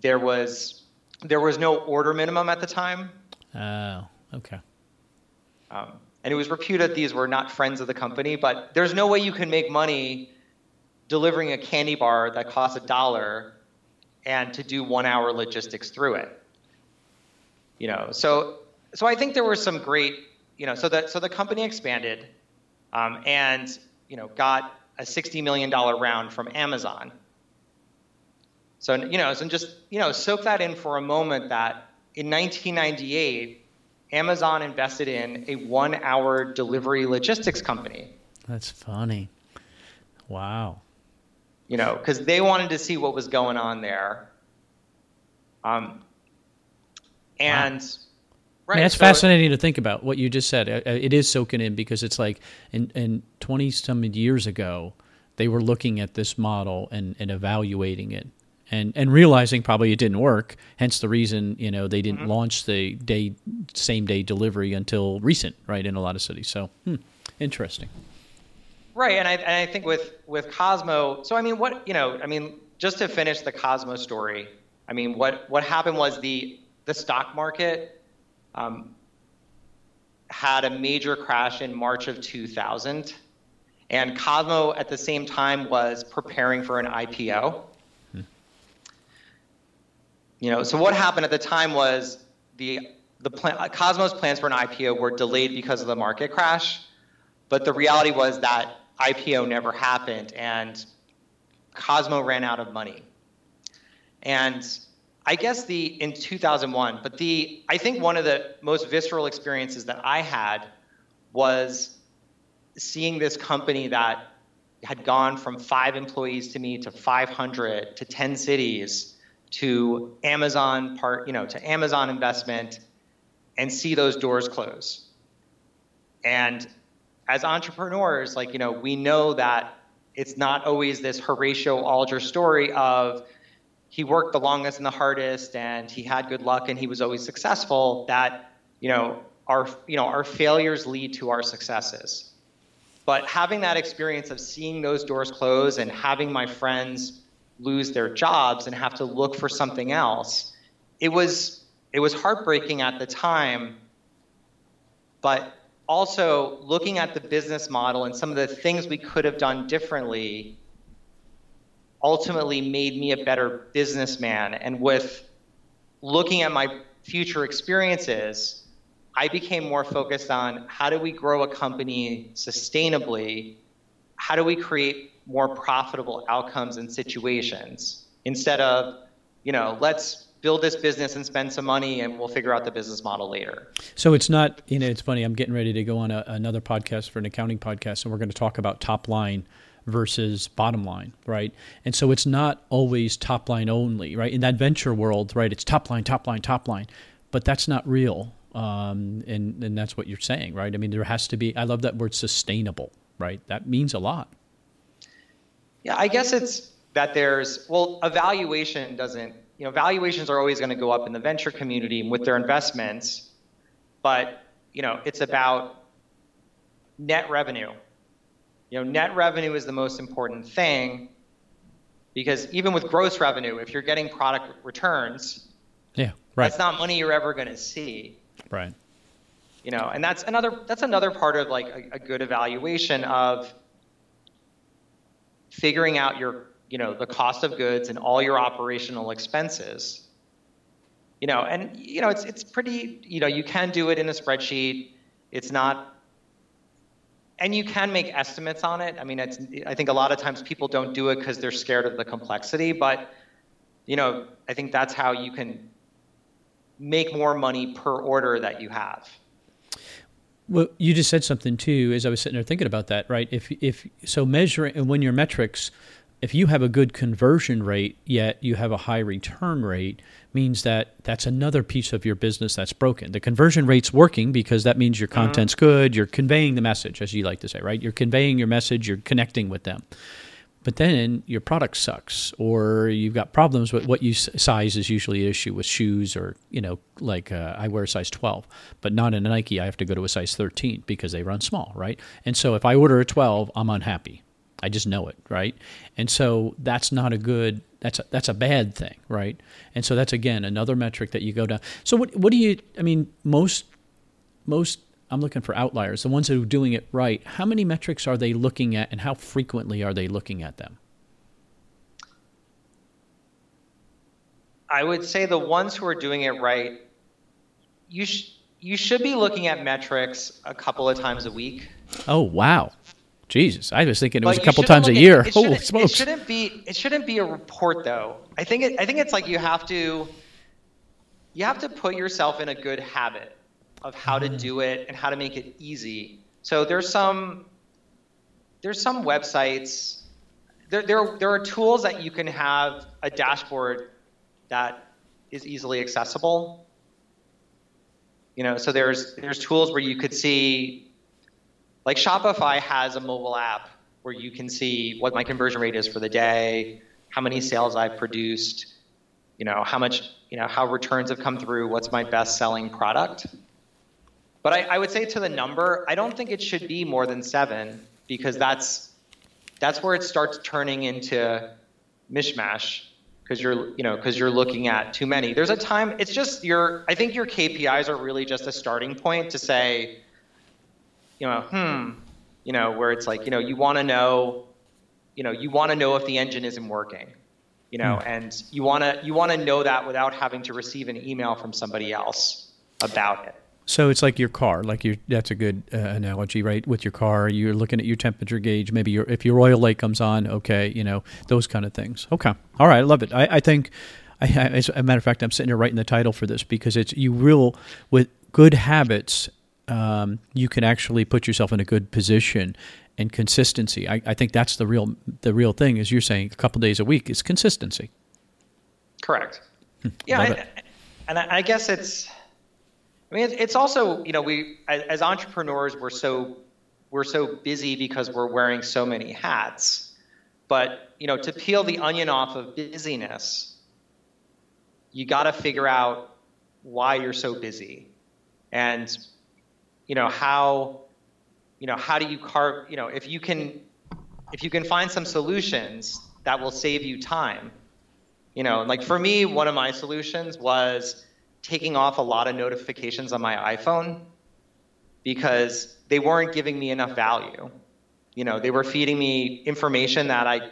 Speaker 1: there was there was no order minimum at the time.
Speaker 3: Oh, okay.
Speaker 1: Um, and it was reputed these were not friends of the company, but there's no way you can make money delivering a candy bar that costs a dollar and to do one hour logistics through it. You know, so so I think there were some great, you know, so that so the company expanded um, and you know got a sixty million dollar round from Amazon. So you know, so just you know, soak that in for a moment that in 1998 Amazon invested in a one hour delivery logistics company.
Speaker 3: That's funny. Wow.
Speaker 1: You know, because they wanted to see what was going on there. Um, and. Wow.
Speaker 3: Right, I mean, that's so fascinating to think about what you just said. It is soaking in because it's like in, in 20 some years ago, they were looking at this model and, and evaluating it and and realizing probably it didn't work. Hence the reason you know they didn't mm-hmm. launch the day same day delivery until recent, right? In a lot of cities. So hmm, interesting.
Speaker 1: Right, and I and I think with with Kozmo. So I mean, what you know, I mean, just to finish the Kozmo story. I mean, what what happened was the the stock market um, had a major crash in March of 2000, and Kozmo at the same time was preparing for an IPO. You know, so what happened at the time was the the plan, Kozmos plans for an IPO were delayed because of the market crash, but the reality was that IPO never happened, and Kozmo ran out of money. And I guess the in 2001, but the I think one of the most visceral experiences that I had was seeing this company that had gone from five employees to me to 500 to 10 cities to Amazon part, you know, to Amazon investment and see those doors close. And as entrepreneurs, like, you know, we know that it's not always this Horatio Alger story of he worked the longest and the hardest and he had good luck and he was always successful that, you know, our, you know, our failures lead to our successes. But having that experience of seeing those doors close and having my friends lose their jobs and have to look for something else, it was it was heartbreaking at the time. But also looking at the business model and some of the things we could have done differently ultimately made me a better businessman. And with looking at my future experiences, I became more focused on how do we grow a company sustainably? How do we create more profitable outcomes and situations instead of, you know, let's build this business and spend some money and we'll figure out the business model later.
Speaker 3: So it's not, you know, it's funny. I'm getting ready to go on a, another podcast for an accounting podcast, and we're going to talk about top line versus bottom line, right? And so it's not always top line only, right? In that venture world, right, it's top line, top line, top line, but that's not real um, and and that's what you're saying, right? I mean, there has to be. I love that word sustainable, right? That means a lot.
Speaker 1: Yeah, I guess it's that there's well, evaluation doesn't. You know, valuations are always going to go up in the venture community with their investments, but you know, it's about net revenue. You know, net revenue is the most important thing because even with gross revenue, if you're getting product returns,
Speaker 3: yeah, right.
Speaker 1: that's not money you're ever going to see.
Speaker 3: Right.
Speaker 1: You know, and that's another that's another part of like a, a good evaluation of figuring out your you know the cost of goods and all your operational expenses. You know and you know it's it's pretty you know you can do it in a spreadsheet. It's not and you can make estimates on it. I mean it's i think a lot of times people don't do it because they're scared of the complexity but you know i think that's how you can make more money per order that you have.
Speaker 3: Well, you just said something too. As I was sitting there thinking about that, right? If if so, measuring and when your metrics, if you have a good conversion rate yet you have a high return rate, means that that's another piece of your business that's broken. The conversion rate's working because that means your mm-hmm. content's good. You're conveying the message, as you like to say, right? You're conveying your message. You're connecting with them but then your product sucks or you've got problems with what you size is usually an issue with shoes or you know like uh, i wear a size 12 but not in a nike. I have to go to a size 13 because they run small right? And so if i order a 12 i'm unhappy. I just know it right? And so that's not a good that's a, that's a bad thing right? And so that's again another metric that you go down. So what what do you i mean most most I'm looking for outliers, the ones that are doing it right. How many metrics are they looking at, and how frequently are they looking at them?
Speaker 1: I would say the ones who are doing it right, you sh- you should be looking at metrics a couple of times a week.
Speaker 3: Oh wow, Jesus! I was thinking it was a couple times a year.
Speaker 1: It Holy smokes! It shouldn't be. It shouldn't be a report though. I think. It, I think it's like you have to. You have to put yourself in a good habit of how to mm-hmm. do it and how to make it easy. So there's some there's some websites. There, there, there are tools that you can have a dashboard that is easily accessible. You know, so there's there's tools where you could see, like Shopify has a mobile app where you can see what my conversion rate is for the day, how many sales I've produced, you know, how much, you know, how returns have come through, what's my best selling product. But I, I would say to the number, I don't think it should be more than seven because that's that's where it starts turning into mishmash because you're you know because you're looking at too many. There's a time. It's just your. I think your KPIs are really just a starting point to say, you know, hmm, you know, where it's like you know you want to know, you know, you want to know if the engine isn't working, you know, hmm. and you want to you want to know that without having to receive an email from somebody else about it.
Speaker 3: So it's like your car, like your that's a good uh, analogy, right? With your car, you're looking at your temperature gauge. Maybe your if your oil light comes on, okay, you know those kind of things. Okay, all right, I love it. I, I think, I, as a matter of fact, I'm sitting here writing the title for this because it's you will with good habits um, you can actually put yourself in a good position and consistency. I, I think that's the real the real thing. As you're saying, a couple days a week is consistency.
Speaker 1: Correct. yeah, I, and I guess it's. I mean, it's also you know we as entrepreneurs we're so we're so busy because we're wearing so many hats, but you know to peel the onion off of busyness, you got to figure out why you're so busy, and you know how you know how do you carve you know if you can if you can find some solutions that will save you time you know, like for me, one of my solutions was taking off a lot of notifications on my iPhone because they weren't giving me enough value. You know, they were feeding me information that I,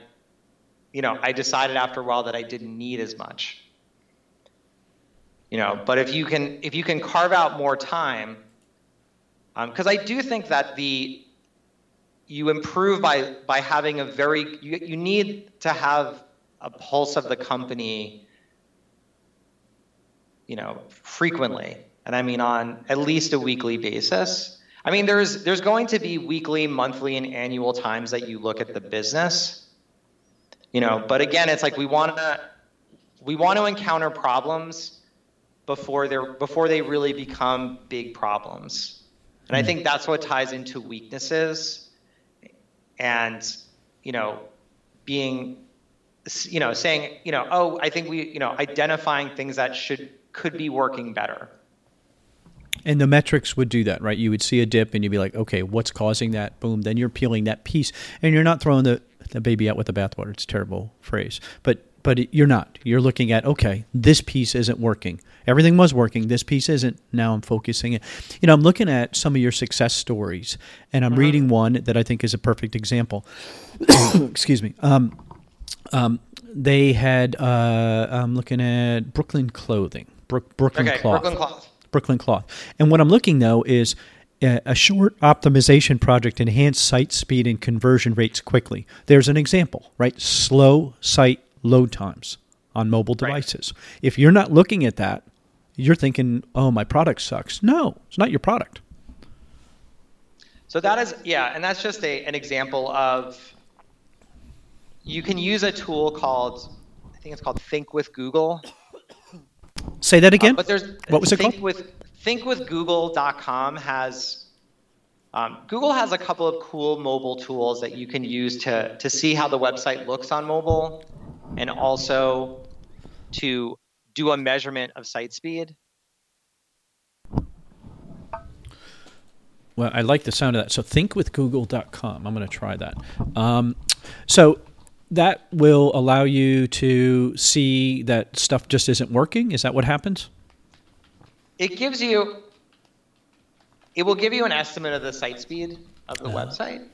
Speaker 1: you know, I decided after a while that I didn't need as much. You know, but if you can if you can carve out more time, because um, I do think that the you improve by by having a very you, you need to have a pulse of the company, you know, frequently, and I mean on at least a weekly basis. I mean, there's there's going to be weekly, monthly, and annual times that you look at the business, you know. But again, it's like we want to we want to encounter problems before they're before they really become big problems, and I hmm. think that's what ties into weaknesses, and you know, being you know, saying, you know, oh, I think we, you know, identifying things that should could be working better.
Speaker 3: And the metrics would do that, right? You would see a dip and you'd be like, okay, what's causing that? Boom. Then you're peeling that piece and you're not throwing the, the baby out with the bathwater. It's a terrible phrase. But but you're not. You're looking at, okay, this piece isn't working. Everything was working. This piece isn't. Now I'm focusing it. You know, I'm looking at some of your success stories and I'm uh-huh. reading one that I think is a perfect example. Excuse me. Um, um, they had. Uh, I'm looking at Brooklyn Clothing, Brook, Brooklyn okay, Cloth. Brooklyn Cloth. Brooklyn Cloth. And what I'm looking though is uh, a short optimization project enhance site speed and conversion rates quickly. There's an example, right? Slow site load times on mobile devices. Right. If you're not looking at that, you're thinking, "Oh, my product sucks." No, it's not your product.
Speaker 1: So that is yeah, and that's just a, an example of you can use a tool called I think it's called Think with Google.
Speaker 3: Say that again. Uh, but there's what was it
Speaker 1: Think
Speaker 3: called?
Speaker 1: With thinkwithgoogle.com has um, Google has a couple of cool mobile tools that you can use to to see how the website looks on mobile, and also to do a measurement of site speed.
Speaker 3: Well, I like the sound of that. So thinkwithgoogle.com. I'm going to try that. Um, so that will allow you to see that stuff just isn't working. Is that what happens?
Speaker 1: It gives you, it will give you an estimate of the site speed of the uh website,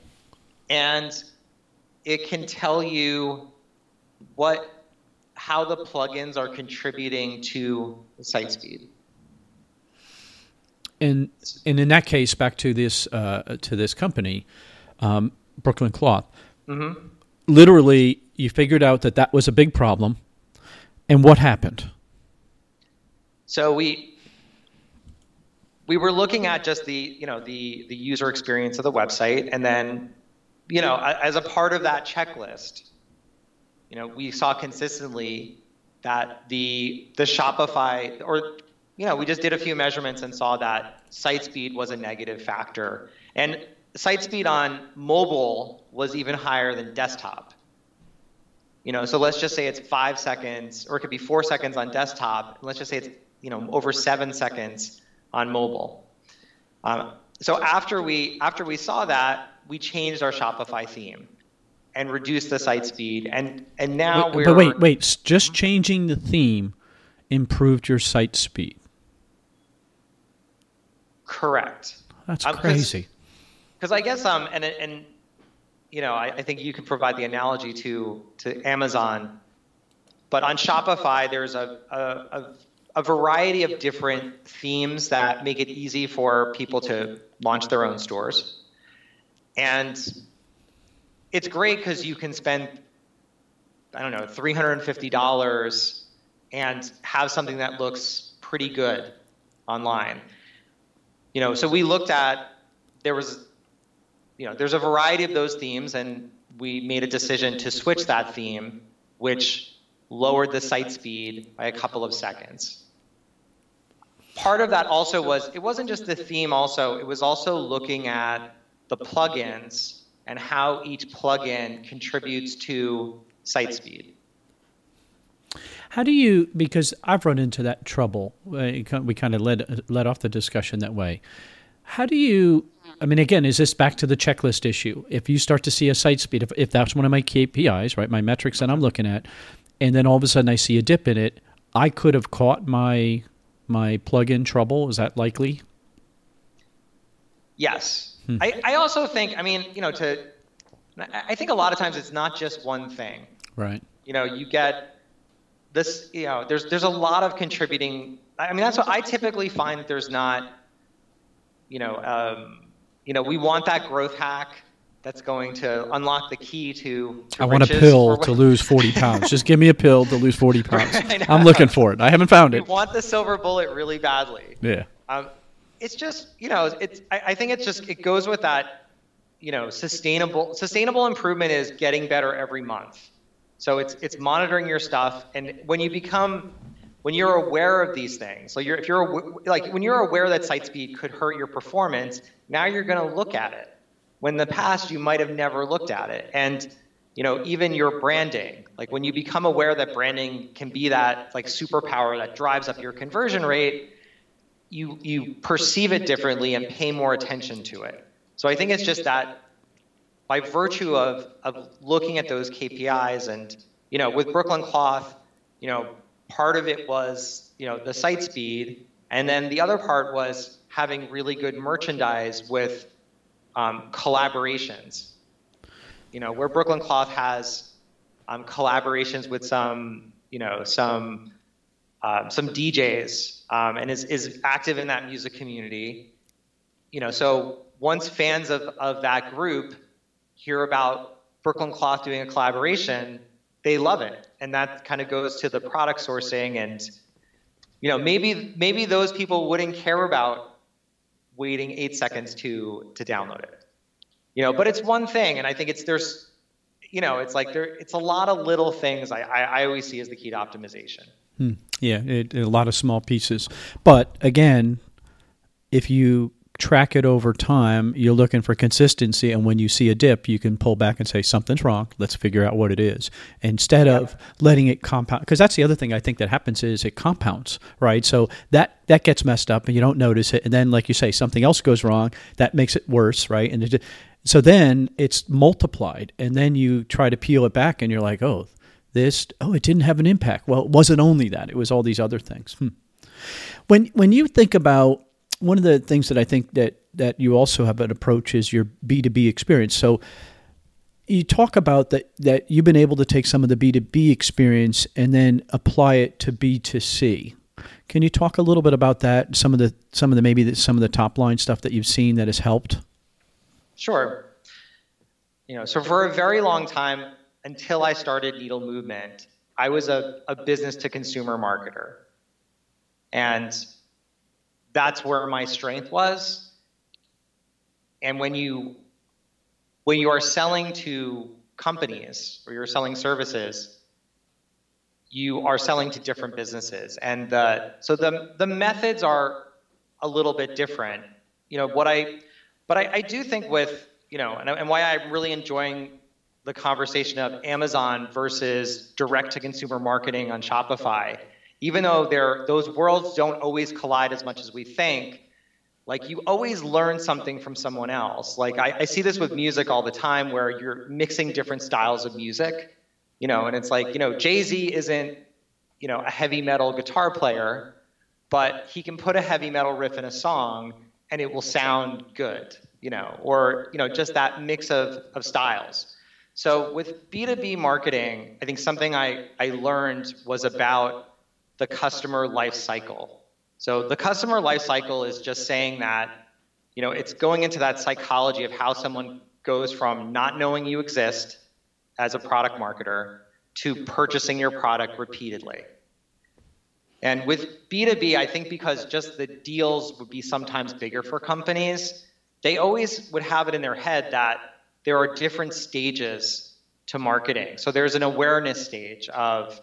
Speaker 1: and it can tell you what, how the plugins are contributing to the site speed.
Speaker 3: And and in that case, back to this uh, to this company, um, Brooklyn Cloth. Mm-hmm literally you figured out that that was a big problem. And what happened?
Speaker 1: So we we were looking at just the you know the the user experience of the website. And then you know as a part of that checklist you know we saw consistently that the the shopify or you know we just did a few measurements and saw that site speed was a negative factor. And site speed on mobile was even higher than desktop. You know, so let's just say it's five seconds, or it could be four seconds on desktop. let's just say it's you know over seven seconds on mobile. Um, so after we after we saw that, we changed our Shopify theme and reduced the site speed, and and now
Speaker 3: wait,
Speaker 1: we're.
Speaker 3: But wait, wait, just changing the theme improved your site speed.
Speaker 1: Correct.
Speaker 3: That's um, crazy
Speaker 1: because I guess um and and you know I, I think you could provide the analogy to to Amazon, but on Shopify there's a a, a a variety of different themes that make it easy for people to launch their own stores. And it's great because you can spend, I don't know, $350 and have something that looks pretty good online. you know, so we looked at there was, you know, there's a variety of those themes, and we made a decision to switch that theme, which lowered the site speed by a couple of seconds. Part of that also was it wasn't just the theme. Also, it was also looking at the plugins and how each plugin contributes to site speed.
Speaker 3: How do you? Because I've run into that trouble. Uh, we kind of led led off the discussion that way. How do you? I mean, again, is this back to the checklist issue? If you start to see a site speed, if, if that's one of my KPIs, right, my metrics that I'm looking at, and then all of a sudden I see a dip in it, I could have caught my my plugin trouble. Is that likely?
Speaker 1: Yes. Hmm. I, I also think, I mean, you know, to I think a lot of times it's not just one thing.
Speaker 3: Right.
Speaker 1: You know, you get this, you know, there's there's a lot of contributing. I mean, that's what I typically find that there's not, you know, um, you know, we want that growth hack that's going to unlock the key to. to
Speaker 3: I want a pill to lose 40 pounds. Just give me a pill to lose 40 pounds. I'm looking for it. I haven't found it.
Speaker 1: We want the silver bullet really badly.
Speaker 3: Yeah.
Speaker 1: Um, it's just, you know, it's. I, I think it's just it goes with that you know, sustainable sustainable improvement is getting better every month. So it's it's monitoring your stuff, and when you become when you're aware of these things, so you're, if you're like when you're aware that site speed could hurt your performance, now you're going to look at it. When in the past you might have never looked at it, and you know even your branding, like when you become aware that branding can be that like superpower that drives up your conversion rate, you you perceive it differently and pay more attention to it. So I think it's just that by virtue of, of looking at those KPIs and, you know, with Brooklyn Cloth, you know, part of it was, you know, the site speed. And then the other part was having really good merchandise with um, collaborations. You know, where Brooklyn Cloth has um, collaborations with some, you know, some uh, some DJs um, and is, is active in that music community. You know, so once fans of, of that group hear about Brooklyn Cloth doing a collaboration, they love it. And that kind of goes to the product sourcing and you know, maybe maybe those people wouldn't care about waiting eight seconds to to download it. You know, but it's one thing, and I think it's there's you know, it's like there it's a lot of little things I, I, I always see as the key to optimization.
Speaker 3: Hmm. Yeah, it, a lot of small pieces. But again, if you track it over time, you're looking for consistency. And when you see a dip, you can pull back and say, something's wrong. Let's figure out what it is. Instead yeah. of letting it compound. Because that's the other thing I think that happens is it compounds, right? So that, that gets messed up and you don't notice it. And then, like you say, something else goes wrong. That makes it worse, right? And it, so then it's multiplied. And then you try to peel it back and you're like, oh, this, oh, it didn't have an impact. Well, it wasn't only that, it was all these other things. Hmm. When, when you think about one of the things that I think that that you also have an approach is your B two B experience. So you talk about that that you've been able to take some of the B two B experience and then apply it to B two C. Can you talk a little bit about that? Some of the some of the maybe the, some of the top line stuff that you've seen that has helped.
Speaker 1: Sure. You know, so for a very long time, until I started Needle Movement, I was a, a business to consumer marketer. And that's where my strength was. And when you when you are selling to companies or you're selling services, you are selling to different businesses. And the, so the the methods are a little bit different. You know, what I but I, I do think with, you know, and, and why I'm really enjoying the conversation of Amazon versus direct to consumer marketing on Shopify even though those worlds don't always collide as much as we think, like you always learn something from someone else. Like I, I see this with music all the time where you're mixing different styles of music, you know, and it's like, you know, Jay-Z isn't, you know, a heavy metal guitar player, but he can put a heavy metal riff in a song and it will sound good, you know, or, you know, just that mix of, of styles. So with B2B marketing, I think something I, I learned was about the customer life cycle. So the customer life cycle is just saying that, you know, it's going into that psychology of how someone goes from not knowing you exist as a product marketer to purchasing your product repeatedly. And with B2B, I think because just the deals would be sometimes bigger for companies, they always would have it in their head that there are different stages to marketing. So there's an awareness stage of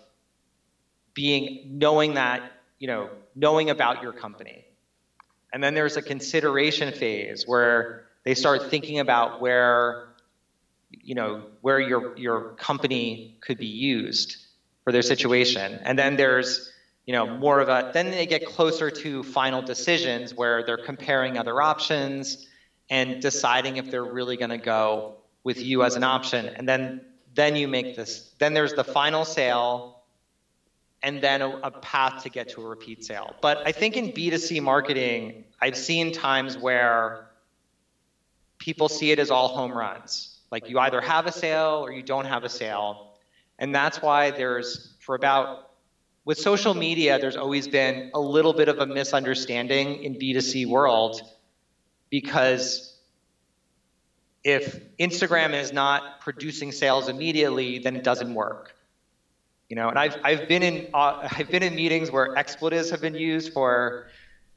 Speaker 1: being knowing that, you know, knowing about your company. And then there's a consideration phase where they start thinking about where you know where your your company could be used for their situation. And then there's you know more of a then they get closer to final decisions where they're comparing other options and deciding if they're really going to go with you as an option and then then you make this then there's the final sale and then a, a, path to get to a repeat sale. But i think in b2c marketing i've seen times where people see it as all home runs. Like you either have a sale or you don't have a sale. And that's why there's for about with social media there's always been a little bit of a misunderstanding in b2c world because if Instagram is not producing sales immediately, then it doesn't work. You know, and I've I've been in uh, I've been in meetings where expletives have been used for,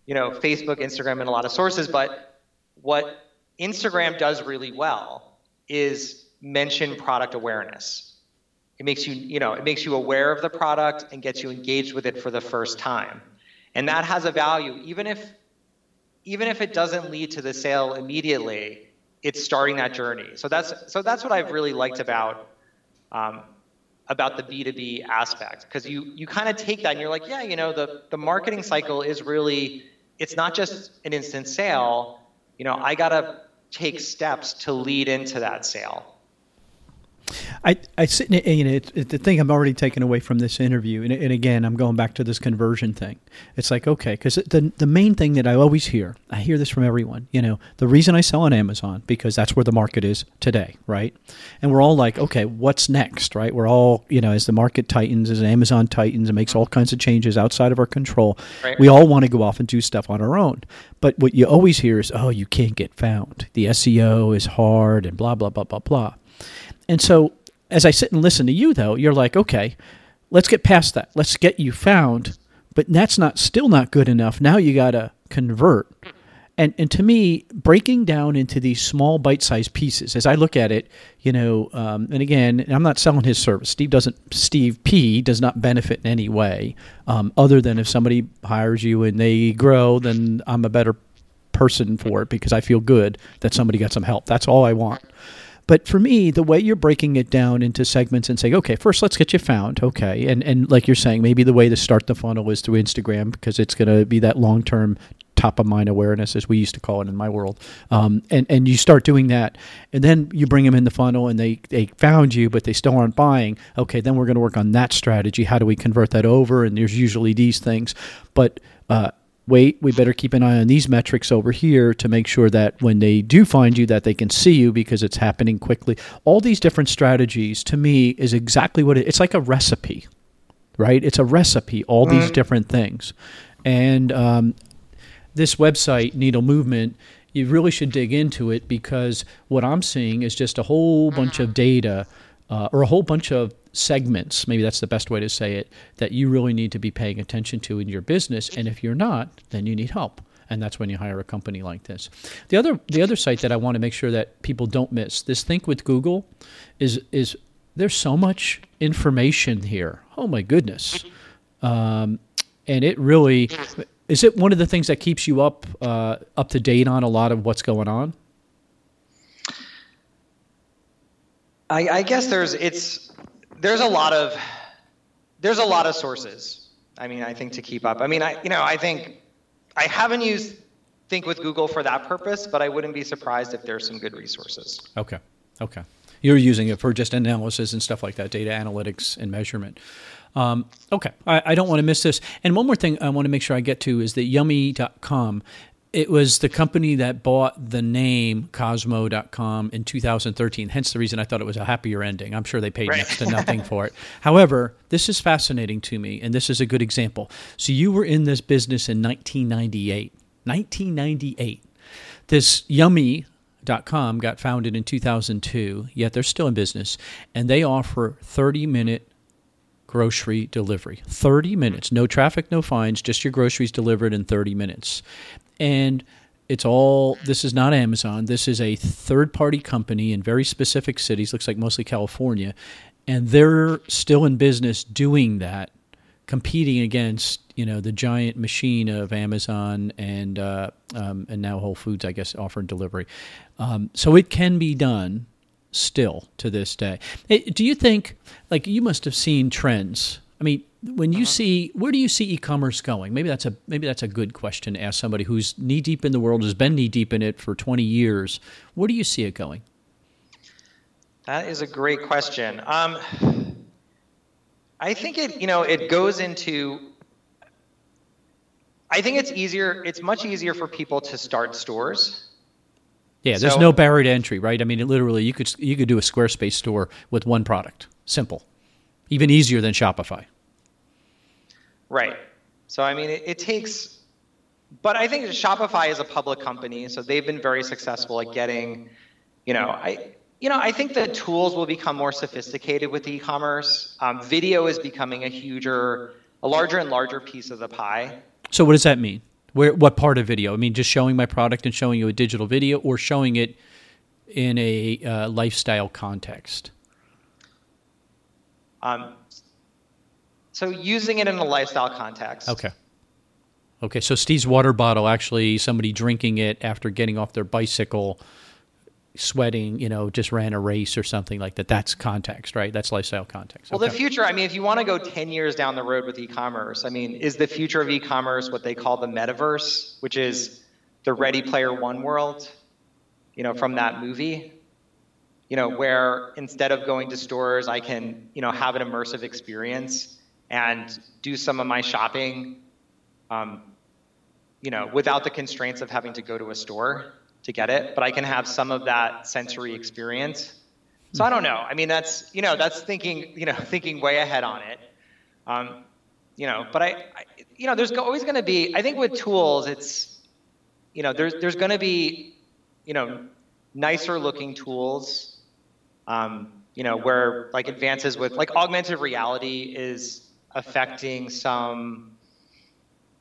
Speaker 1: you know, Facebook, Instagram, and a lot of sources. But what Instagram does really well is mention product awareness. It makes you, you know, it makes you aware of the product and gets you engaged with it for the first time. And that has a value, even if even if it doesn't lead to the sale immediately, it's starting that journey. So that's so that's what I've really liked about um, about the B2B aspect because you you kind of take that and you're like, yeah, you know, the the marketing cycle is really it's not just an instant sale. You know, I gotta take steps to lead into that sale.
Speaker 3: I, I sit in, you know, it, it, the thing I'm already taking away from this interview, and, and again, I'm going back to this conversion thing. It's like, okay, because the, the main thing that I always hear, I hear this from everyone, you know, the reason I sell on Amazon, because that's where the market is today, right? And we're all like, okay, what's next, right? We're all, you know, as the market tightens, as Amazon tightens and makes all kinds of changes outside of our control, right. we all want to go off and do stuff on our own. But what you always hear is, oh, you can't get found. The SEO is hard and blah, blah, blah, blah, blah. And so as I sit and listen to you, though, you're like, okay, let's get past that. Let's get you found. But that's not still not good enough. Now you got to convert. And, and to me, breaking down into these small bite-sized pieces, as I look at it, you know, um, and again, I'm not selling his service. Steve doesn't. Steve P does not benefit in any way, um, other than if somebody hires you and they grow, then I'm a better person for it because I feel good that somebody got some help. That's all I want. But for me, the way you're breaking it down into segments and saying, okay, first let's get you found, okay, and and like you're saying, maybe the way to start the funnel is through Instagram because it's going to be that long term top of mind awareness, as we used to call it in my world. Um, and and you start doing that, and then you bring them in the funnel, and they they found you, but they still aren't buying. Okay, then we're going to work on that strategy. How do we convert that over? And there's usually these things, but uh, wait, we better keep an eye on these metrics over here to make sure that when they do find you that they can see you because it's happening quickly. All these different strategies to me is exactly what it, it's like a recipe, right? It's a recipe, all these mm-hmm. different things. And um, this website, Needle Movement, you really should dig into it because what I'm seeing is just a whole bunch of data uh, or a whole bunch of segments, maybe that's the best way to say it, that you really need to be paying attention to in your business. And if you're not, then you need help. And that's when you hire a company like this. The other the other site that I want to make sure that people don't miss, this Think with Google, is is there's so much information here. Oh my goodness. Um, and it really is it one of the things that keeps you up uh, up to date on a lot of what's going on?
Speaker 1: I, I guess there's it's there's a lot of there's a lot of sources. I mean, I think to keep up. I mean, I you know I think I haven't used Think with Google for that purpose, but I wouldn't be surprised if there's some good resources.
Speaker 3: Okay. Okay. You're using it for just analysis and stuff like that, data analytics and measurement. Um, okay, I, I, don't want to miss this. And one more thing I want to make sure I get to is that yummy.com it was the company that bought the name Kozmo.com in 2013. Hence the reason I thought it was a happier ending. I'm sure they paid right. next to nothing for it. However, this is fascinating to me, and this is a good example. So you were in this business in 1998. 1998. This Yummy.com got founded in 2002, yet they're still in business, and they offer 30 minute grocery delivery. 30 minutes, no traffic, no fines, just your groceries delivered in 30 minutes. And it's all this is not Amazon. This is a third party company in very specific cities, looks like mostly California, and they're still in business doing that, competing against you know the giant machine of Amazon and uh, um, and now Whole Foods, I guess, offering delivery. Um, so it can be done still to this day. do you think, like, you must have seen trends? I mean, when you uh-huh. see where do you see e-commerce going? Maybe that's a maybe that's a good question to ask somebody who's knee deep in the world, has been knee deep in it for 20 years. Where do you see it going?
Speaker 1: That is a great question. Um, I think it, you know, it goes into. I think it's easier. It's much easier for people to start stores.
Speaker 3: Yeah, there's so, no barrier to entry, right? I mean, it literally, you could you could do a Squarespace store with one product. Simple, even easier than Shopify.
Speaker 1: Right. So I mean, it, it takes, but I think Shopify is a public company, so they've been very successful at getting, you know, I you know, I think the tools will become more sophisticated with e-commerce. Um, video is becoming a huger, a larger and larger piece of the pie.
Speaker 3: So what does that mean? Where what part of video? I mean, just showing my product and showing you a digital video, or showing it in a uh, lifestyle context.
Speaker 1: Um, so using it in a lifestyle context.
Speaker 3: Okay. Okay, so Steve's water bottle actually somebody drinking it after getting off their bicycle sweating, you know, just ran a race or something like that. That's context, right? That's lifestyle context.
Speaker 1: Well, okay. the future, I mean, if you want to go 10 years down the road with e commerce, I mean, is the future of e commerce what they call the metaverse, which is the Ready Player One world, you know, from that movie? You know, where instead of going to stores, I can, you know, have an immersive experience and do some of my shopping, um, you know, without the constraints of having to go to a store to get it, but I can have some of that sensory experience. So I don't know. I mean, that's you know, that's thinking you know, thinking way ahead on it. Um, you know, but I, I you know, there's always going to be. I think with tools, it's you know, there's there's going to be you know, nicer looking tools. Um, you know, where like advances with like augmented reality is affecting some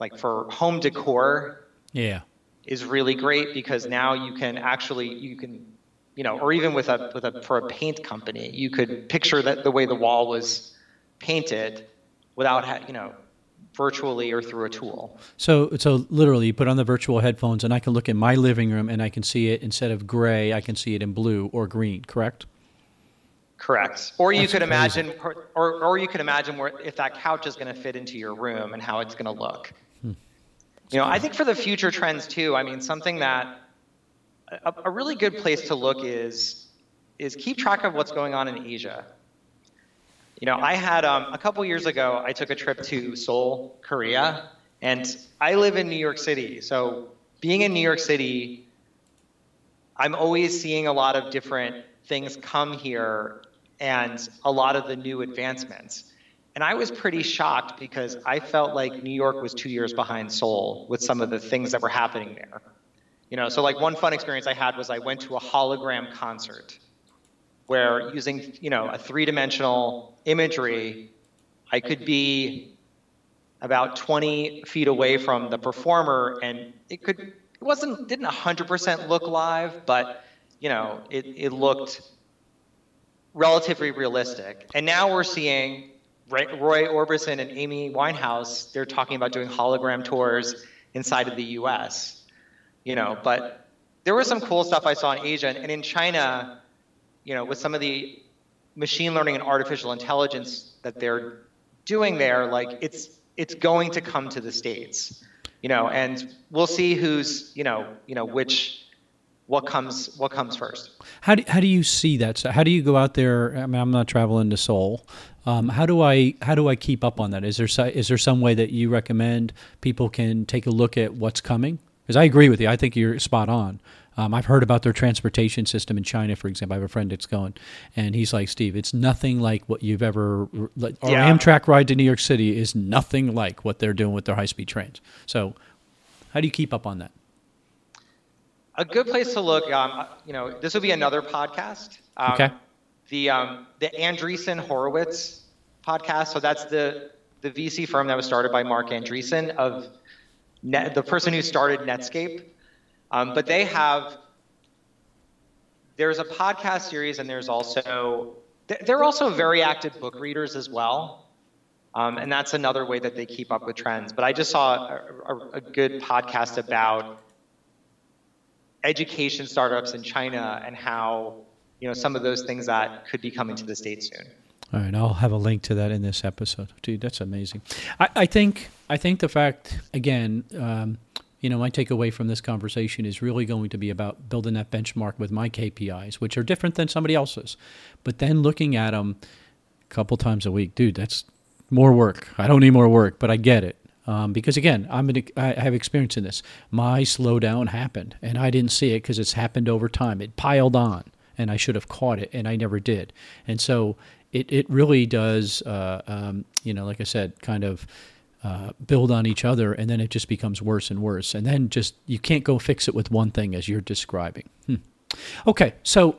Speaker 1: like for home decor.
Speaker 3: Yeah
Speaker 1: is really great because now you can actually you can you know or even with a with a for a paint company you could picture that the way the wall was painted without you know virtually or through a tool.
Speaker 3: So so literally you put on the virtual headphones and I can look in my living room and I can see it instead of gray I can see it in blue or green, correct?
Speaker 1: Correct. Or you That's could imagine or or you could imagine where if that couch is going to fit into your room and how it's going to look. You know, I think for the future trends too, I mean, something that a, a really good place to look is is keep track of what's going on in Asia. You know, I had um, a couple years ago, I took a trip to Seoul, Korea, and I live in New York City. So being in New York City, I'm always seeing a lot of different things come here and a lot of the new advancements. And I was pretty shocked because I felt like New York was two years behind Seoul with some of the things that were happening there. You know, so like one fun experience I had was I went to a hologram concert where using, you know, a three-dimensional imagery, I could be about 20 feet away from the performer and it could it wasn't didn't 100% look live, but you know, it, it looked relatively realistic. And now we're seeing Roy Orbison and Amy Winehouse, they're talking about doing hologram tours inside of the U.S. You know, but there was some cool stuff I saw in Asia and in China. You know, with some of the machine learning and artificial intelligence that they're doing there, like it's it's going to come to the states. You know, and we'll see who's you know you know which what comes what comes first.
Speaker 3: How do, how do you see that? So how do you go out there? I mean, I'm not traveling to Seoul, um, how do I how do I keep up on that? Is there is there some way that you recommend people can take a look at what's coming? Because I agree with you. I think you're spot on. Um, I've heard about their transportation system in China, for example. I have a friend that's going, and he's like, Steve, it's nothing like what you've ever. Like, our yeah. Amtrak ride to New York City is nothing like what they're doing with their high speed trains. So, how do you keep up on that?
Speaker 1: A good place to look. Um, you know, this will be another podcast. Um,
Speaker 3: okay
Speaker 1: the um, the Andreessen Horowitz podcast. So that's the the VC firm that was started by Marc Andreessen of Net, the person who started Netscape. Um, but they have there's a podcast series, and there's also they're also very active book readers as well. Um, and that's another way that they keep up with trends. But I just saw a, a, a good podcast about education startups in China and how you know some of those things that could be coming to the states soon.
Speaker 3: All right, I'll have a link to that in this episode, dude. That's amazing. I, I think I think the fact again, um, you know, my takeaway from this conversation is really going to be about building that benchmark with my KPIs, which are different than somebody else's, but then looking at them a couple times a week, dude. That's more work. I don't need more work, but I get it. Um, because again, I'm an, I have experience in this. My slowdown happened, and I didn't see it because it's happened over time. It piled on, and I should have caught it, and I never did. And so it it really does, uh, um, you know, like I said, kind of uh, build on each other, and then it just becomes worse and worse. And then just you can't go fix it with one thing as you're describing. Hmm. Okay, so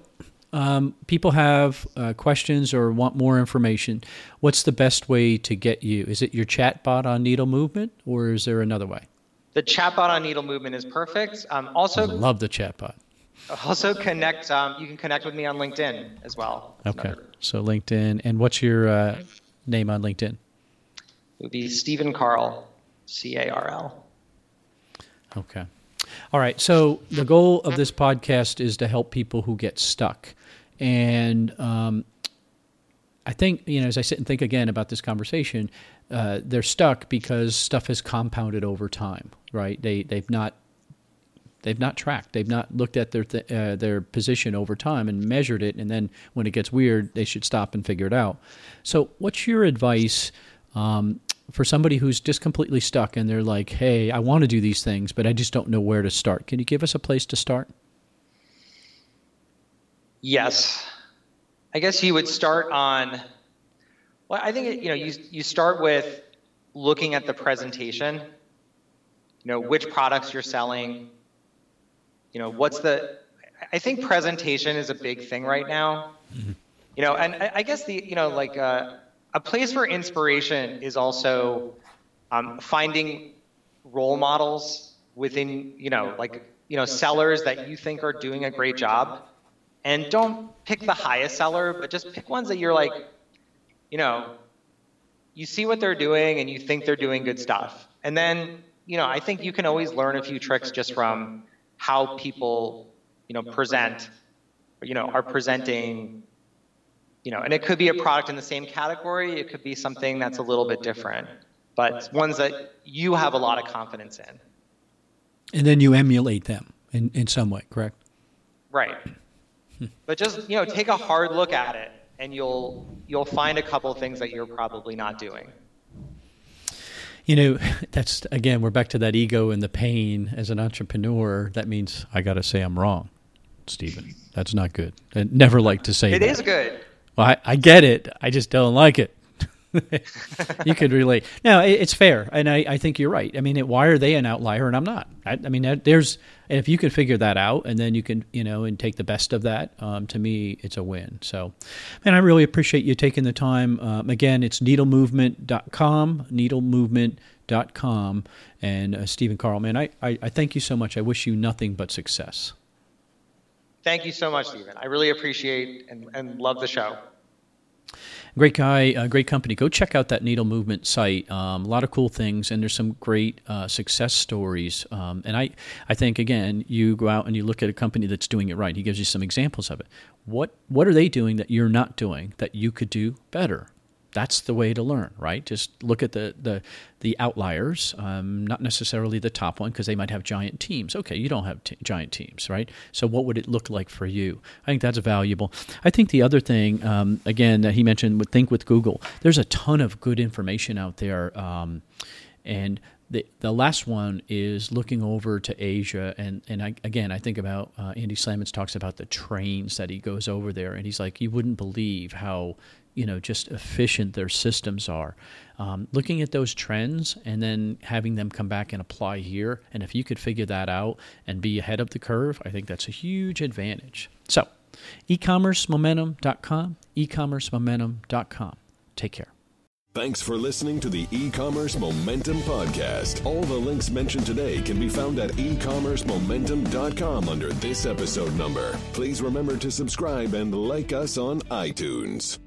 Speaker 3: um, people have uh, questions or want more information, what's the best way to get you? Is it your chatbot on Needle Movement, or is there another way?
Speaker 1: The chatbot on Needle Movement is perfect. Um, also, I
Speaker 3: love the chatbot.
Speaker 1: Also, connect. Um, you can connect with me on LinkedIn as well.
Speaker 3: That's okay. Another. So LinkedIn, and what's your uh, name on LinkedIn? It
Speaker 1: would be Stephen Carl, C A R L.
Speaker 3: Okay. All right. So the goal of this podcast is to help people who get stuck. And um, I think, you know, as I sit and think again about this conversation, uh, they're stuck because stuff has compounded over time, right? They, they've not they've not tracked. They've not looked at their th- uh, their position over time and measured it. And then when it gets weird, they should stop and figure it out. So, what's your advice um, for somebody who's just completely stuck and they're like, "Hey, I want to do these things, but I just don't know where to start." Can you give us a place to start?
Speaker 1: Yes. I guess you would start on well, I think you know, you you start with looking at the presentation. You know, which products you're selling. You know, what's the I think presentation is a big thing right now. Mm-hmm. You know, and I, I, guess the you know like uh, a place for inspiration is also um, finding role models within you know like you know sellers that you think are doing a great job and don't pick the highest seller, but just pick ones that you're like, you know, you see what they're doing and you think they're doing good stuff. And then, you know, I think you can always learn a few tricks just from how people, you know, present, you know, are presenting, you know, and it could be a product in the same category, it could be something that's a little bit different, but ones that you have a lot of confidence in.
Speaker 3: And then you emulate them in, in some way, correct?
Speaker 1: Right but just you know take a hard look at it and you'll you'll find a couple of things that you're probably not doing
Speaker 3: you know that's again we're back to that ego and the pain as an entrepreneur that means i got to say i'm wrong stephen that's not good i never like to say
Speaker 1: It
Speaker 3: that.
Speaker 1: is good
Speaker 3: well I, I get it i just don't like it you could relate. No, it's fair, and I, I, think you're right. I mean, why are they an outlier and I'm not? I, I mean, there's if you can figure that out, and then you can you know and take the best of that. Um, to me, it's a win. So, man, I really appreciate you taking the time. Um, again, it's needlemovement.com, needlemovement.com, and uh, Stephen Carl. Man, I, I I thank you so much. I wish you nothing but success.
Speaker 1: Thank you so much, Stephen. I really appreciate and, and love the show.
Speaker 3: Great guy, uh, great company. Go check out that Needle Movement site. Um, a lot of cool things, and there's some great uh, success stories. Um, and I, I think again, you go out and you look at a company that's doing it right. He gives you some examples of it. What what are they doing that you're not doing that you could do better? That's the way to learn, right? Just look at the the, the outliers, um, not necessarily the top one, because they might have giant teams. Okay, you don't have t- giant teams, right? So what would it look like for you? I think that's valuable. I think the other thing, um, again, that he mentioned, would think with Google. There's a ton of good information out there, um, and the the last one is looking over to Asia, and and I, again I think about uh, Andy Slamans talks about the trains that he goes over there, and he's like, you wouldn't believe how you know just efficient their systems are. Um, looking at those trends and then having them come back and apply here, and if you could figure that out and be ahead of the curve, I think that's a huge advantage. So, ecommercemomentum.com, ecommercemomentum.com. Take care.
Speaker 2: Thanks for listening to the e-commerce momentum podcast. All the links mentioned today can be found at ecommercemomentum.com under this episode number. Please remember to subscribe and like us on iTunes.